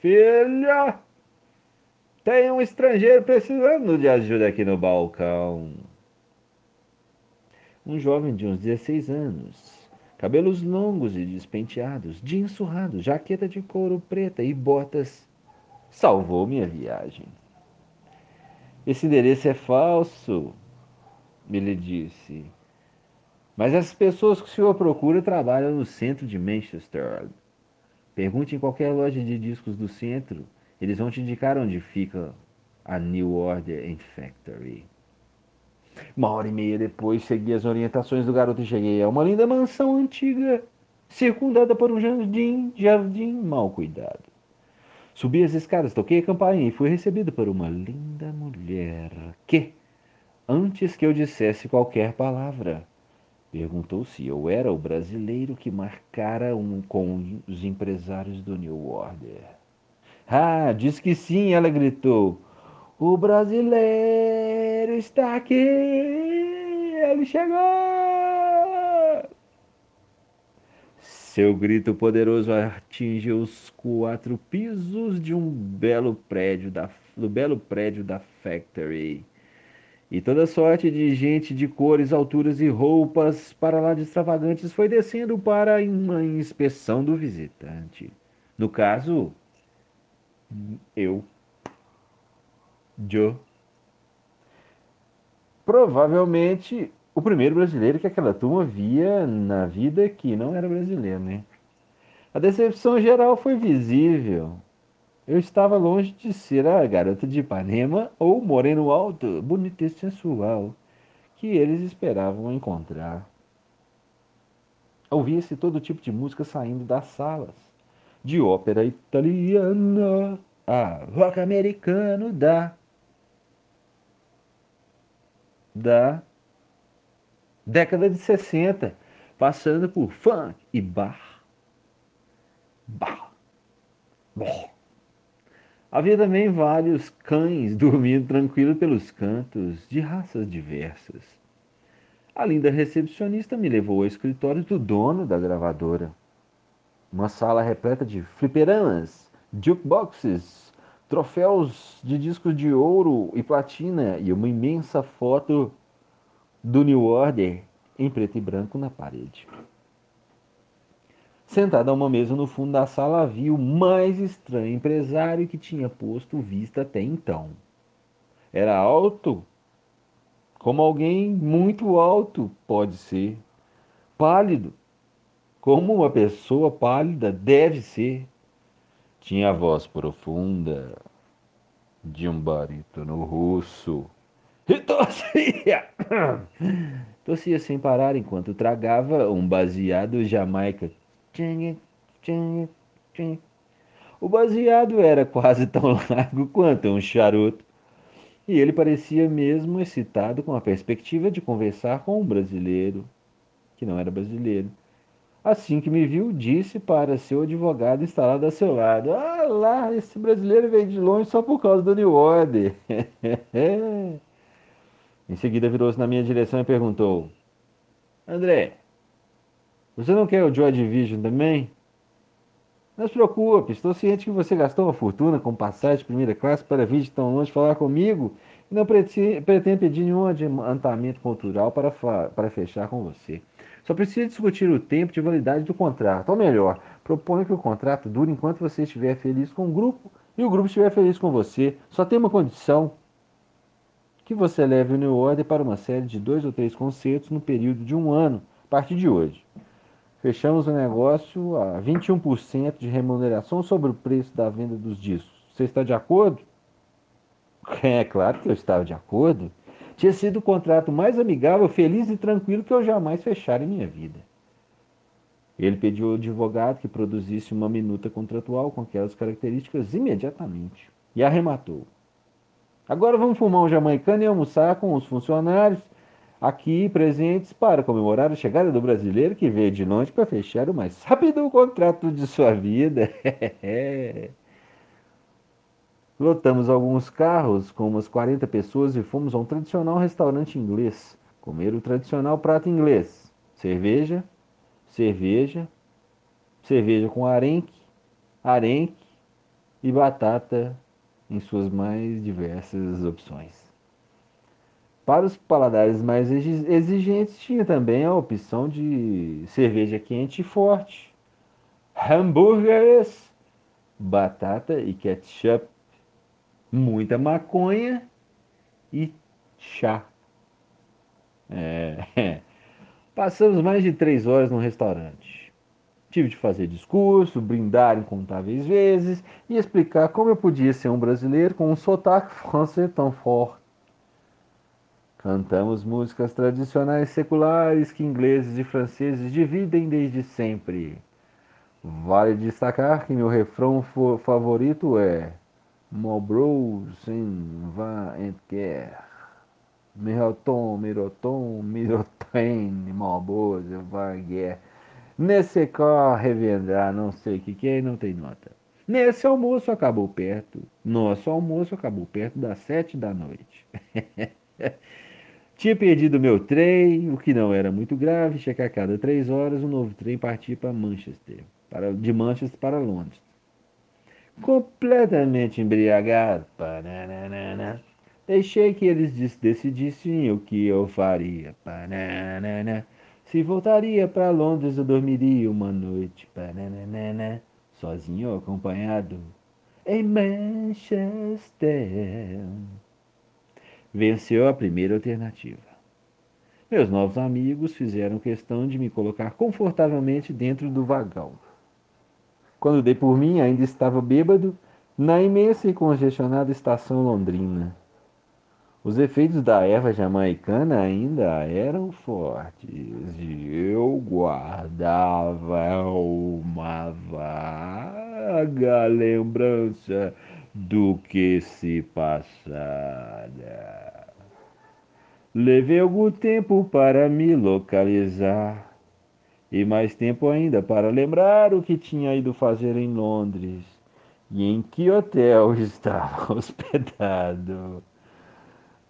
Filha! Tem um estrangeiro precisando de ajuda aqui no balcão. Um jovem de uns 16 anos, cabelos longos e despenteados, jeans surrado, jaqueta de couro preta e botas salvou minha viagem. Esse endereço é falso, ele disse. Mas as pessoas que o senhor procura trabalham no centro de Manchester. Pergunte em qualquer loja de discos do centro, eles vão te indicar onde fica a New Order Factory. Uma hora e meia depois, segui as orientações do garoto e cheguei a uma linda mansão antiga, circundada por um jardim, jardim mal cuidado. Subi as escadas, toquei a campainha e fui recebido por uma linda mulher que, antes que eu dissesse qualquer palavra, perguntou se eu era o brasileiro que marcara um com os empresários do New Order. Ah, diz que sim, ela gritou. O brasileiro está aqui! Ele chegou! Seu grito poderoso atinge os quatro pisos de um belo prédio da, do belo prédio da Factory. E toda sorte de gente de cores, alturas e roupas para lá de extravagantes foi descendo para uma inspeção do visitante. No caso, eu. Joe. Provavelmente o primeiro brasileiro que aquela turma via na vida que não era brasileiro, né? A decepção geral foi visível. Eu estava longe de ser a garota de Ipanema ou moreno alto, bonito e sensual que eles esperavam encontrar. Ouvia-se todo tipo de música saindo das salas, de ópera italiana a rock americano da da década de 60, passando por funk e bar. Bar. Bar. Havia também vários cães dormindo tranquilos pelos cantos, de raças diversas. A linda recepcionista me levou ao escritório do dono da gravadora. Uma sala repleta de fliperamas, jukeboxes, troféus de discos de ouro e platina e uma imensa foto do New Order em preto e branco na parede. Sentado a uma mesa no fundo da sala havia o mais estranho empresário que tinha posto vista até então. Era alto, como alguém muito alto pode ser, pálido, como uma pessoa pálida deve ser. Tinha a voz profunda de um barítono russo e tossia. tossia sem parar enquanto tragava um baseado jamaica. O baseado era quase tão largo quanto um charuto. e ele parecia mesmo excitado com a perspectiva de conversar com um brasileiro, que não era brasileiro. Assim que me viu, disse para seu advogado instalado a seu lado: Ah lá, esse brasileiro veio de longe só por causa do New Order. em seguida virou-se na minha direção e perguntou: André, você não quer o Joy Division também? Não se preocupe, estou ciente que você gastou uma fortuna com passagem de primeira classe para vir de tão longe falar comigo e não pretende pedir nenhum adiantamento cultural para, para fechar com você. Só precisa discutir o tempo de validade do contrato. Ou melhor, proponho que o contrato dure enquanto você estiver feliz com o grupo e o grupo estiver feliz com você. Só tem uma condição: que você leve o New Order para uma série de dois ou três concertos no período de um ano, a partir de hoje. Fechamos o negócio a 21% de remuneração sobre o preço da venda dos discos. Você está de acordo? É claro que eu estava de acordo. Tinha sido o contrato mais amigável, feliz e tranquilo que eu jamais fechara em minha vida. Ele pediu ao advogado que produzisse uma minuta contratual com aquelas características imediatamente e arrematou. Agora vamos fumar um jamaicano e almoçar com os funcionários aqui presentes para comemorar a chegada do brasileiro que veio de longe para fechar o mais rápido contrato de sua vida. Lotamos alguns carros com umas 40 pessoas e fomos a um tradicional restaurante inglês comer o tradicional prato inglês: cerveja, cerveja, cerveja com arenque, arenque e batata em suas mais diversas opções. Para os paladares mais exigentes, tinha também a opção de cerveja quente e forte, hambúrgueres, batata e ketchup, muita maconha e chá. É. Passamos mais de três horas no restaurante. Tive de fazer discurso, brindar incontáveis vezes e explicar como eu podia ser um brasileiro com um sotaque francês tão forte Cantamos músicas tradicionais seculares que ingleses e franceses dividem desde sempre. Vale destacar que meu refrão favorito é sem va et guerre. Miroton, Miroton, Miroten, Marlborough, va guerre. Nesse carro revendar, não sei o que, que é, não tem nota. Nesse almoço acabou perto. Nosso almoço acabou perto das sete da noite. Tinha perdido meu trem, o que não era muito grave, tinha que a cada três horas um novo trem partia para Manchester, para, de Manchester para Londres. Completamente embriagado, pananana, deixei que eles decidissem o que eu faria. Pananana, se voltaria para Londres, eu dormiria uma noite, pananana, sozinho ou acompanhado, em Manchester venceu a primeira alternativa. Meus novos amigos fizeram questão de me colocar confortavelmente dentro do vagão. Quando dei por mim, ainda estava bêbado na imensa e congestionada estação londrina. Os efeitos da erva jamaicana ainda eram fortes e eu guardava uma vaga lembrança do que se passara. Levei algum tempo para me localizar e mais tempo ainda para lembrar o que tinha ido fazer em Londres e em que hotel estava hospedado.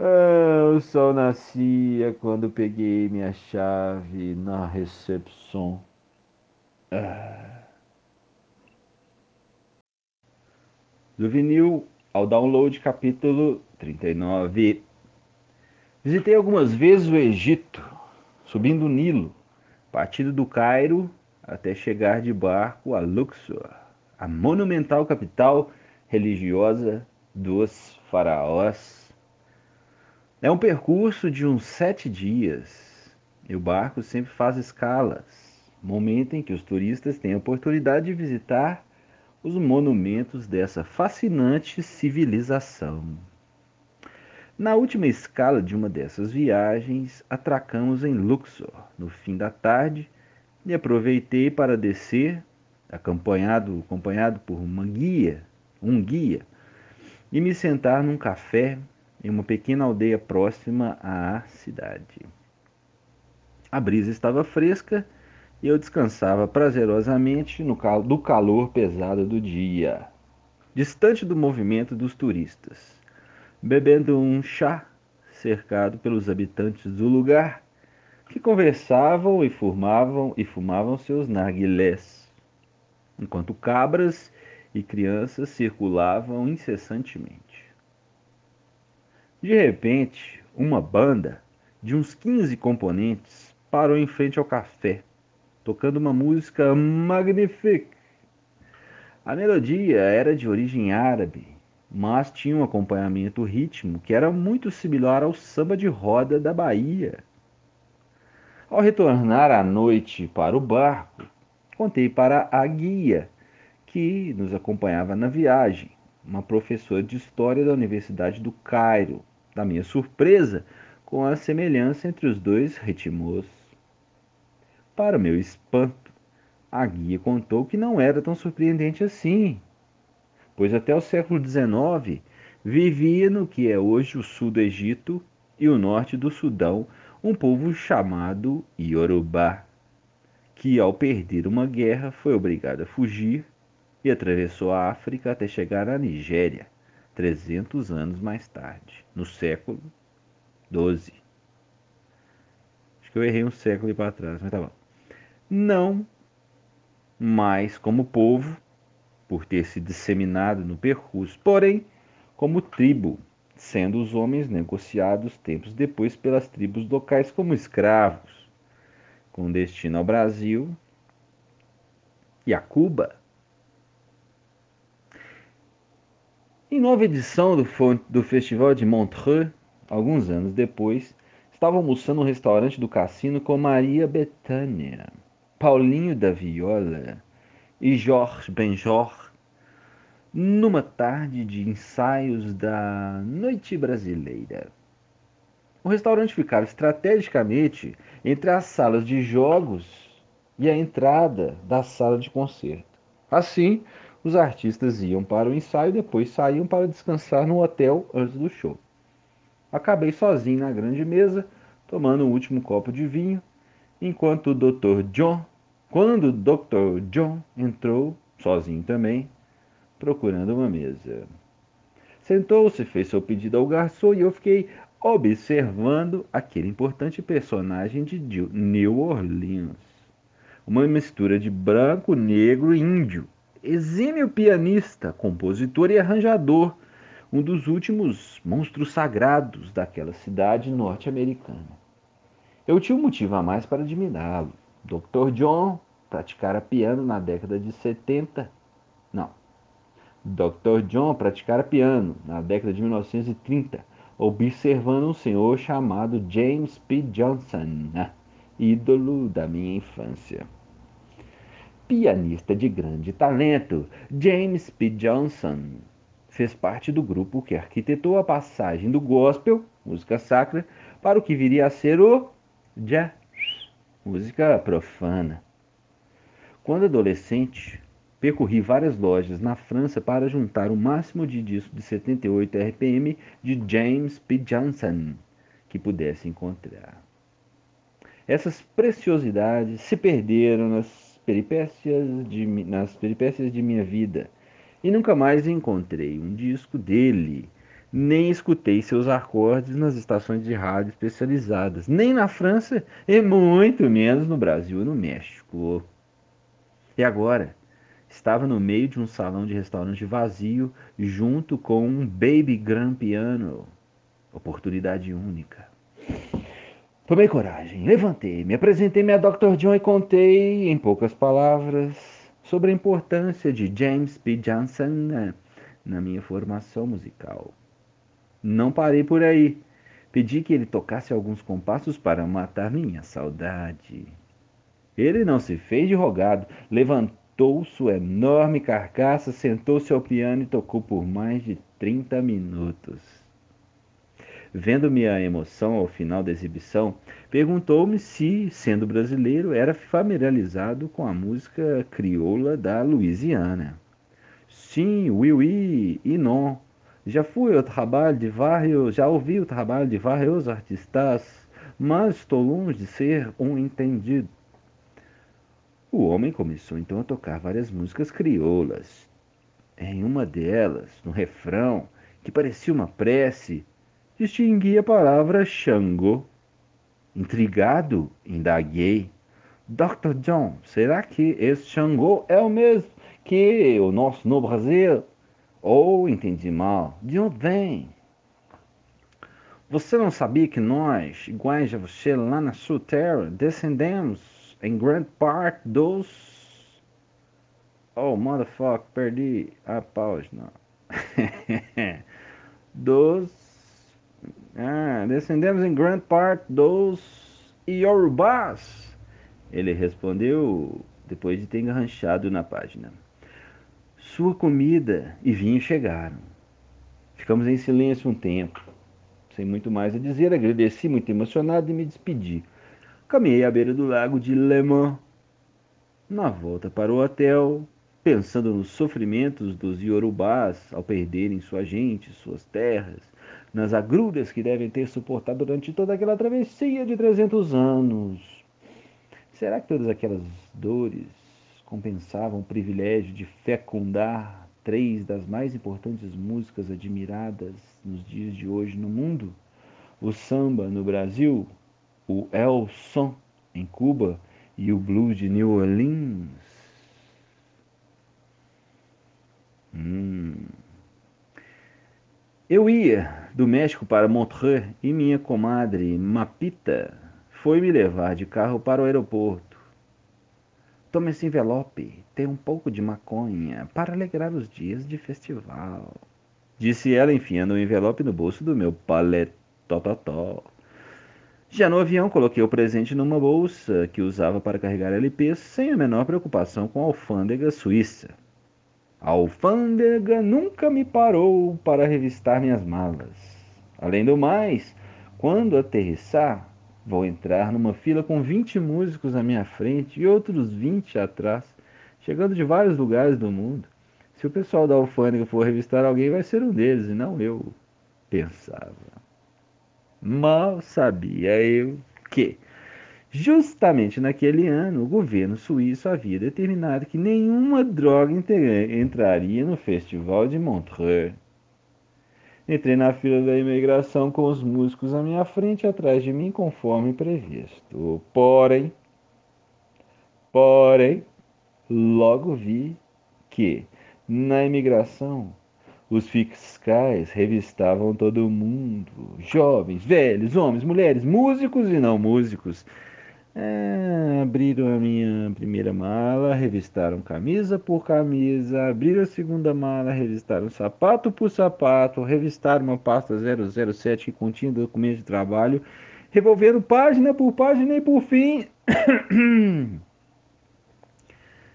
Ah, o sol nascia quando peguei minha chave na recepção. Ah. Do vinil ao download capítulo 39. Visitei algumas vezes o Egito, subindo o Nilo, partindo do Cairo até chegar de barco a Luxor, a monumental capital religiosa dos faraós. É um percurso de uns sete dias e o barco sempre faz escalas, momento em que os turistas têm a oportunidade de visitar os monumentos dessa fascinante civilização. Na última escala de uma dessas viagens, atracamos em Luxor, no fim da tarde, e aproveitei para descer, acompanhado, acompanhado por uma guia, um guia, e me sentar num café em uma pequena aldeia próxima à cidade. A brisa estava fresca e eu descansava prazerosamente no cal do calor pesado do dia, distante do movimento dos turistas, bebendo um chá cercado pelos habitantes do lugar que conversavam e fumavam e fumavam seus narguilés, enquanto cabras e crianças circulavam incessantemente. De repente, uma banda de uns 15 componentes parou em frente ao café, tocando uma música magnífica. A melodia era de origem árabe, mas tinha um acompanhamento ritmo que era muito similar ao samba de roda da Bahia. Ao retornar à noite para o barco, contei para a guia que nos acompanhava na viagem, uma professora de história da Universidade do Cairo, da minha surpresa com a semelhança entre os dois ritmos. Para meu espanto, a guia contou que não era tão surpreendente assim, pois até o século XIX vivia no que é hoje o sul do Egito e o norte do Sudão um povo chamado Yorubá, que ao perder uma guerra foi obrigado a fugir e atravessou a África até chegar à Nigéria, 300 anos mais tarde, no século 12. Acho que eu errei um século para trás, mas tá bom. Não mais como povo, por ter se disseminado no percurso, porém como tribo, sendo os homens negociados tempos depois pelas tribos locais como escravos, com destino ao Brasil e a Cuba. Em nova edição do, do Festival de Montreux, alguns anos depois, estava almoçando no restaurante do cassino com Maria Bethânia, Paulinho da Viola e Jorge Benjor, numa tarde de ensaios da Noite Brasileira. O restaurante ficava estrategicamente entre as salas de jogos e a entrada da sala de concerto. Assim, os artistas iam para o ensaio e depois saíam para descansar no hotel antes do show. Acabei sozinho na grande mesa, tomando o último copo de vinho, enquanto o Dr. John, quando o Dr. John entrou, sozinho também, procurando uma mesa. Sentou-se, fez seu pedido ao garçom e eu fiquei observando aquele importante personagem de New Orleans. Uma mistura de branco, negro e índio exímio pianista, compositor e arranjador, um dos últimos monstros sagrados daquela cidade norte-americana. Eu tinha um motivo a mais para admirá-lo. Dr. John praticara piano na década de 70. Não. Dr. John praticara piano na década de 1930, observando um senhor chamado James P. Johnson, né? ídolo da minha infância pianista de grande talento, James P. Johnson fez parte do grupo que arquitetou a passagem do gospel, música sacra, para o que viria a ser o jazz, música profana. Quando adolescente, percorri várias lojas na França para juntar o máximo de discos de 78 RPM de James P. Johnson que pudesse encontrar. Essas preciosidades se perderam nas peripécias de, nas peripécias de minha vida e nunca mais encontrei um disco dele, nem escutei seus acordes nas estações de rádio especializadas, nem na França e muito menos no Brasil e no México. E agora, estava no meio de um salão de restaurante vazio, junto com um baby grand piano. Oportunidade única. Tomei coragem, levantei, me apresentei-me a Dr. John e contei, em poucas palavras, sobre a importância de James P. Johnson na, na minha formação musical. Não parei por aí. Pedi que ele tocasse alguns compassos para matar minha saudade. Ele não se fez de rogado, levantou sua enorme carcaça, sentou-se ao piano e tocou por mais de 30 minutos. Vendo minha emoção ao final da exibição, perguntou-me se, sendo brasileiro, era familiarizado com a música crioula da Louisiana. Sim, oui, oui, e non. Já fui ao trabalho de vários, já ouvi o trabalho de vários artistas, mas estou longe de ser um entendido. O homem começou então a tocar várias músicas crioulas. Em uma delas, no refrão, que parecia uma prece, distingui a palavra Xangô. Intrigado, indaguei. Dr. John, será que esse Xangô é o mesmo que o nosso no Brasil? Ou entendi mal? De onde vem? Você não sabia que nós, iguais a você lá na sua terra, descendemos em grande parte dos. Oh, motherfucker, perdi a página. dos. Ah, descendemos em grande parte dos Yorubás. Ele respondeu depois de ter enganchado na página. Sua comida e vinho chegaram. Ficamos em silêncio um tempo. Sem muito mais a dizer, agradeci muito emocionado e me despedi. Caminhei à beira do lago de Le Mans. Na volta para o hotel, pensando nos sofrimentos dos iorubás ao perderem sua gente, suas terras, nas agruras que devem ter suportado durante toda aquela travessia de 300 anos. Será que todas aquelas dores compensavam o privilégio de fecundar três das mais importantes músicas admiradas nos dias de hoje no mundo: o samba no Brasil, o El Son em Cuba e o blues de New Orleans. Hum. Eu ia do México para Montreux e minha comadre Mapita foi me levar de carro para o aeroporto. Tome esse envelope, tem um pouco de maconha para alegrar os dias de festival. Disse ela, enfiando o envelope no bolso do meu paletó. Já no avião, coloquei o presente numa bolsa que usava para carregar LPs sem a menor preocupação com a alfândega suíça. A alfândega nunca me parou para revistar minhas malas. Além do mais, quando aterrissar, Vou entrar numa fila com 20 músicos à minha frente e outros 20 atrás, chegando de vários lugares do mundo. Se o pessoal da alfândega for revistar alguém, vai ser um deles, e não eu, pensava. Mal sabia eu que, justamente naquele ano, o governo suíço havia determinado que nenhuma droga entraria no Festival de Montreux. Entrei na fila da imigração com os músicos à minha frente e atrás de mim, conforme previsto. Porém, porém, logo vi que, na imigração, os fiscais revistavam todo mundo, jovens, velhos, homens, mulheres, músicos e não músicos, é, abriram a minha primeira mala, revistaram camisa por camisa, abriram a segunda mala, revistaram sapato por sapato, revistaram uma pasta 007 que continha documentos de trabalho, revolvendo página por página e por fim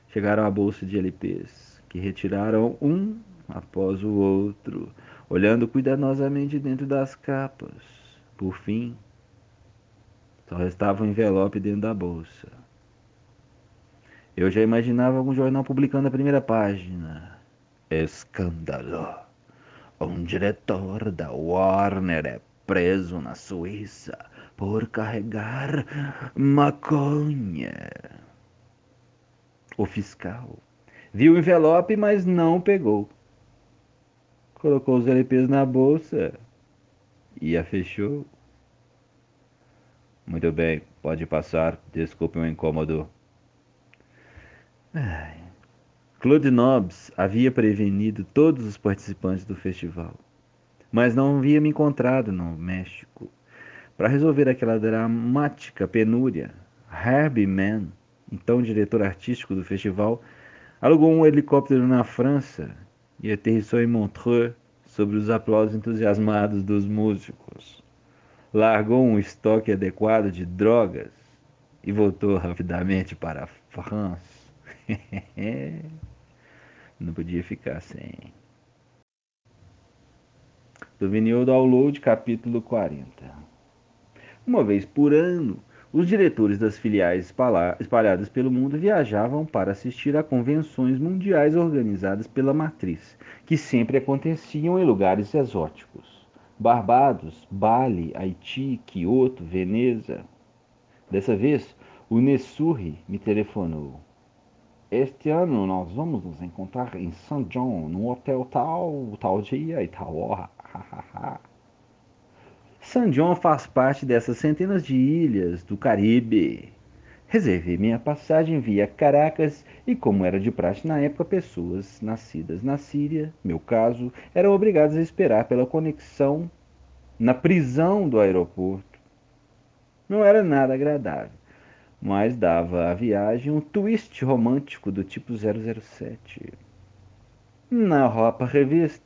chegaram à bolsa de LPs, que retiraram um após o outro, olhando cuidadosamente dentro das capas. Por fim, só restava um envelope dentro da bolsa. Eu já imaginava algum jornal publicando a primeira página. Escândalo. Um diretor da Warner é preso na Suíça por carregar maconha. O fiscal viu o envelope, mas não pegou. Colocou os LPs na bolsa e a fechou. Muito bem, pode passar. Desculpe o incômodo. Claude Nobbs havia prevenido todos os participantes do festival, mas não havia me encontrado no México para resolver aquela dramática penúria. Herbie Mann, então diretor artístico do festival, alugou um helicóptero na França e aterrissou em Montreux sob os aplausos entusiasmados dos músicos largou um estoque adequado de drogas e voltou rapidamente para a França. Não podia ficar sem. Do vinil download, capítulo 40. Uma vez por ano, Os diretores das filiais espalhadas pelo mundo viajavam para assistir a convenções mundiais organizadas pela matriz, que sempre aconteciam em lugares exóticos. Barbados, Bali, Haiti, Kyoto, Veneza. Dessa vez, o Nessurri me telefonou. Este ano nós vamos nos encontrar em St. John, no hotel tal, tal dia e tal hora. San John faz parte dessas centenas de ilhas do Caribe. Reservei minha passagem via Caracas e, como era de praxe na época, pessoas nascidas na Síria, meu caso, eram obrigadas a esperar pela conexão na prisão do aeroporto. Não era nada agradável, mas dava à viagem um twist romântico do tipo 007. Na Europa Revista,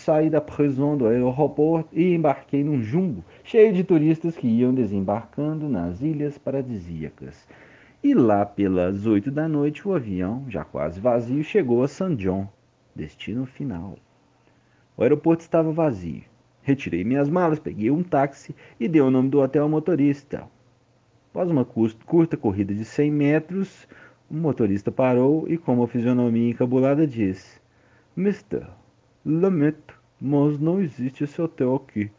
saí da prisão do aeroporto e embarquei num jumbo cheio de turistas que iam desembarcando nas ilhas paradisíacas. E lá pelas oito da noite o avião, já quase vazio, chegou a San John, destino final. O aeroporto estava vazio. Retirei minhas malas, peguei um táxi e dei o nome do hotel ao motorista. Após uma curta corrida de 100 metros, o motorista parou e, com uma fisionomia encabulada, disse: Mister, Lamento, mas não existe esse hotel aqui.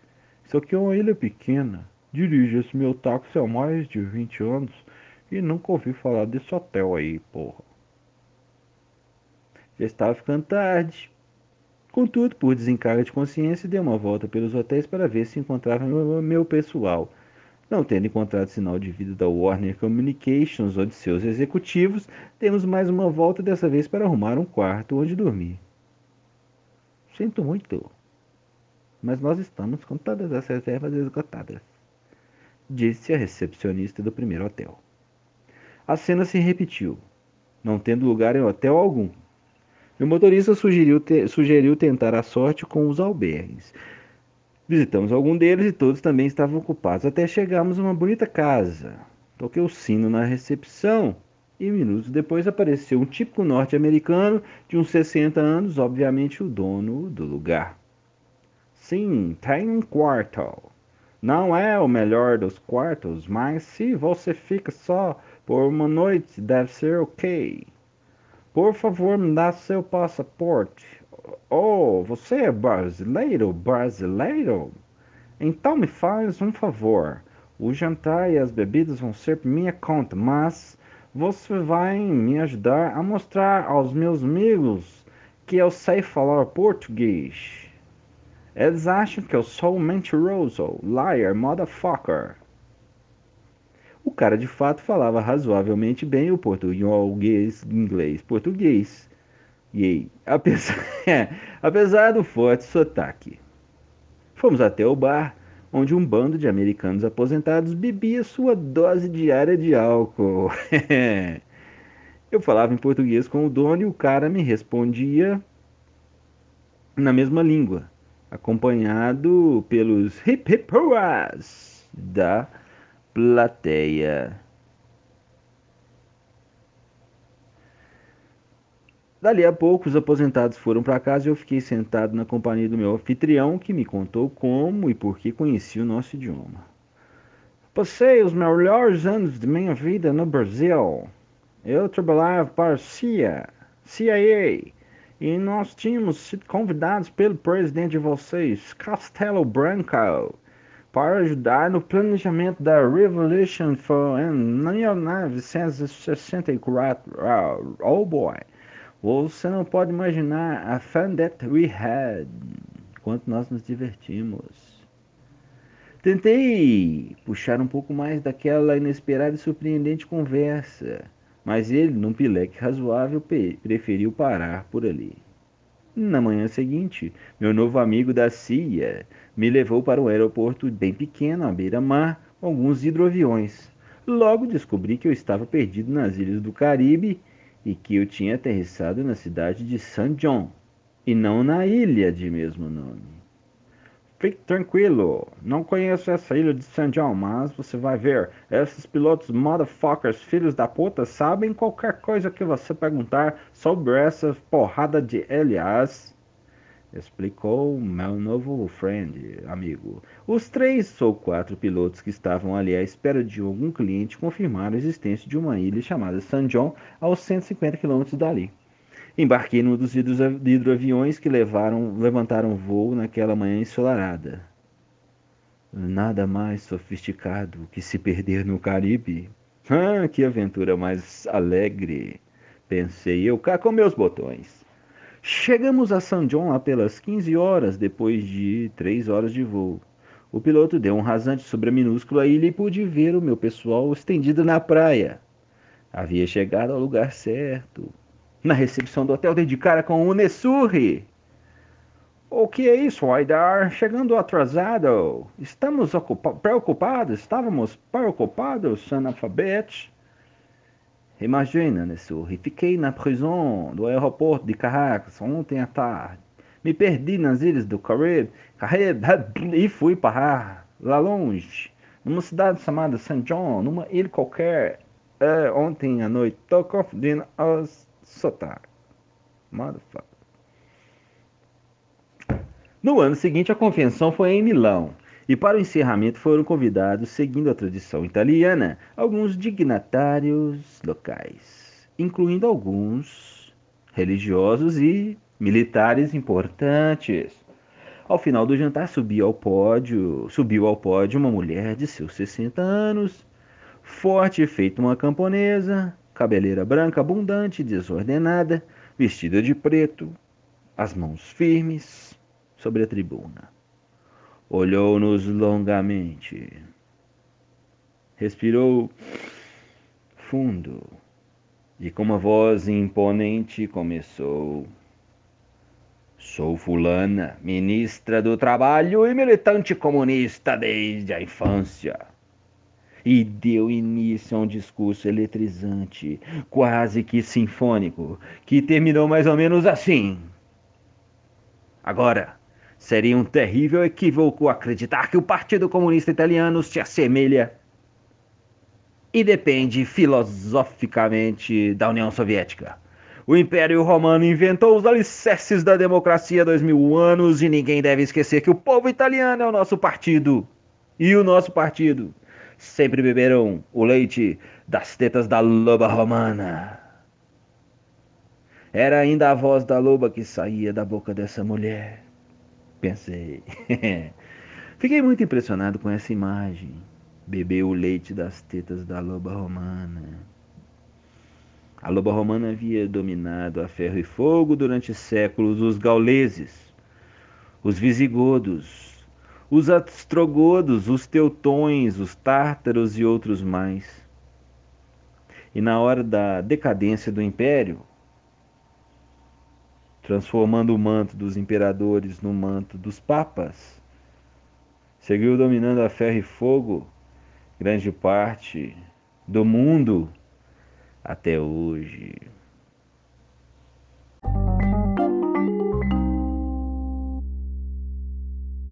Isso aqui é uma ilha pequena. Dirijo esse meu táxi há mais de 20 anos e nunca ouvi falar desse hotel aí, porra. Já estava ficando tarde. Contudo, por desencargo de consciência, dei uma volta pelos hotéis para ver se encontrava meu pessoal. Não tendo encontrado sinal de vida da Warner Communications ou de seus executivos, demos mais uma volta dessa vez para arrumar um quarto onde dormir. Sinto muito, mas nós estamos com todas as reservas esgotadas, disse a recepcionista do primeiro hotel. A cena se repetiu, não tendo lugar em hotel algum. Meu motorista sugeriu, te sugeriu tentar a sorte com os albergues. Visitamos algum deles e todos também estavam ocupados, até chegarmos a uma bonita casa. Toquei o sino na recepção e minutos depois apareceu um típico norte-americano de uns 60 anos, obviamente o dono do lugar. Sim, tem um quarto. Não é o melhor dos quartos, mas se você fica só por uma noite, deve ser ok. Por favor, me dá seu passaporte. Oh, você é brasileiro? Brasileiro? Então me faz um favor. O jantar e as bebidas vão ser por minha conta, mas você vai me ajudar a mostrar aos meus amigos que eu sei falar português. Eles acham que eu sou mentiroso, liar, motherfucker. O cara de fato falava razoavelmente bem o português, inglês, português. E apesar, apesar do forte sotaque. Fomos até o bar onde um bando de americanos aposentados bebia sua dose diária de álcool. Eu falava em português com o dono e o cara me respondia na mesma língua, acompanhado pelos hip hip da plateia. Dali a pouco, os aposentados foram para casa e eu fiquei sentado na companhia do meu anfitrião, que me contou como e por que conhecia o nosso idioma. Passei os melhores anos de minha vida no Brasil. Eu trabalhava para a CIA, CIA, e nós tínhamos sido convidados pelo presidente de vocês, Castelo Branco, para ajudar no planejamento da Revolution for em 1964. Oh boy! Você não pode imaginar a fun that we had, quanto nós nos divertimos. Tentei puxar um pouco mais daquela inesperada e surpreendente conversa, mas ele, num pileque razoável, preferiu parar por ali. Na manhã seguinte, meu novo amigo da CIA me levou para um aeroporto bem pequeno, à beira-mar, com alguns hidroaviões. Logo descobri que eu estava perdido nas ilhas do Caribe e que eu tinha aterrissado na cidade de St. John e não na ilha de mesmo nome. Fique tranquilo, não conheço essa ilha de St. John, mas você vai ver, esses pilotos motherfuckers filhos da puta sabem qualquer coisa que você perguntar sobre essa porrada de aliás. Explicou meu novo friend, amigo. Os três ou quatro pilotos que estavam ali à espera de algum cliente confirmaram a existência de uma ilha chamada San John, aos 150 quilômetros dali. Embarquei num dos hidroaviões que levaram, levantaram voo naquela manhã ensolarada. Nada mais sofisticado que se perder no Caribe. Ah, que aventura mais alegre! Pensei eu cá com meus botões. Chegamos a San John lá pelas 15 horas, depois de três horas de voo. O piloto deu um rasante sobre a minúscula ilha e pude ver o meu pessoal estendido na praia. Havia chegado ao lugar certo. Na recepção do hotel dei de cara com o Nessurri. O que é isso, Aidar? Chegando atrasado. Estamos preocupados, estávamos preocupados, analfabetos. Imagina, Nessurri, fiquei na prisão do aeroporto de Caracas ontem à tarde. Me perdi nas ilhas do Caribe, Caribe e fui parar lá longe, numa cidade chamada St. John, numa ilha qualquer. É, ontem à noite, tô confundindo os sotaques. Motherfucker. No ano seguinte, a convenção foi em Milão e para o encerramento foram convidados, seguindo a tradição italiana, alguns dignatários locais, incluindo alguns religiosos e militares importantes. Ao final do jantar subiu ao pódio, subiu ao pódio uma mulher de seus 60 anos, forte feito uma camponesa, cabeleira branca abundante, desordenada, vestida de preto, as mãos firmes sobre a tribuna. Olhou-nos longamente. Respirou fundo e com uma voz imponente começou. Sou fulana, ministra do Trabalho e militante comunista desde a infância. E deu início a um discurso eletrizante, quase que sinfônico, que terminou mais ou menos assim. Agora, Seria um terrível equívoco acreditar que o Partido Comunista Italiano se assemelha e depende filosoficamente da União Soviética. O Império Romano inventou os alicerces da democracia há dois mil anos e ninguém deve esquecer que o povo italiano é o nosso partido. E o nosso partido sempre beberam o leite das tetas da loba romana. Era ainda a voz da loba que saía da boca dessa mulher pensei. Fiquei muito impressionado com essa imagem. Beber o leite das tetas da loba romana. A loba romana havia dominado a ferro e fogo durante séculos os gauleses, os visigodos, os astrogodos, os teutões, os tártaros e outros mais. E na hora da decadência do império, transformando o manto dos imperadores no manto dos papas. Seguiu dominando a ferro e fogo grande parte do mundo até hoje.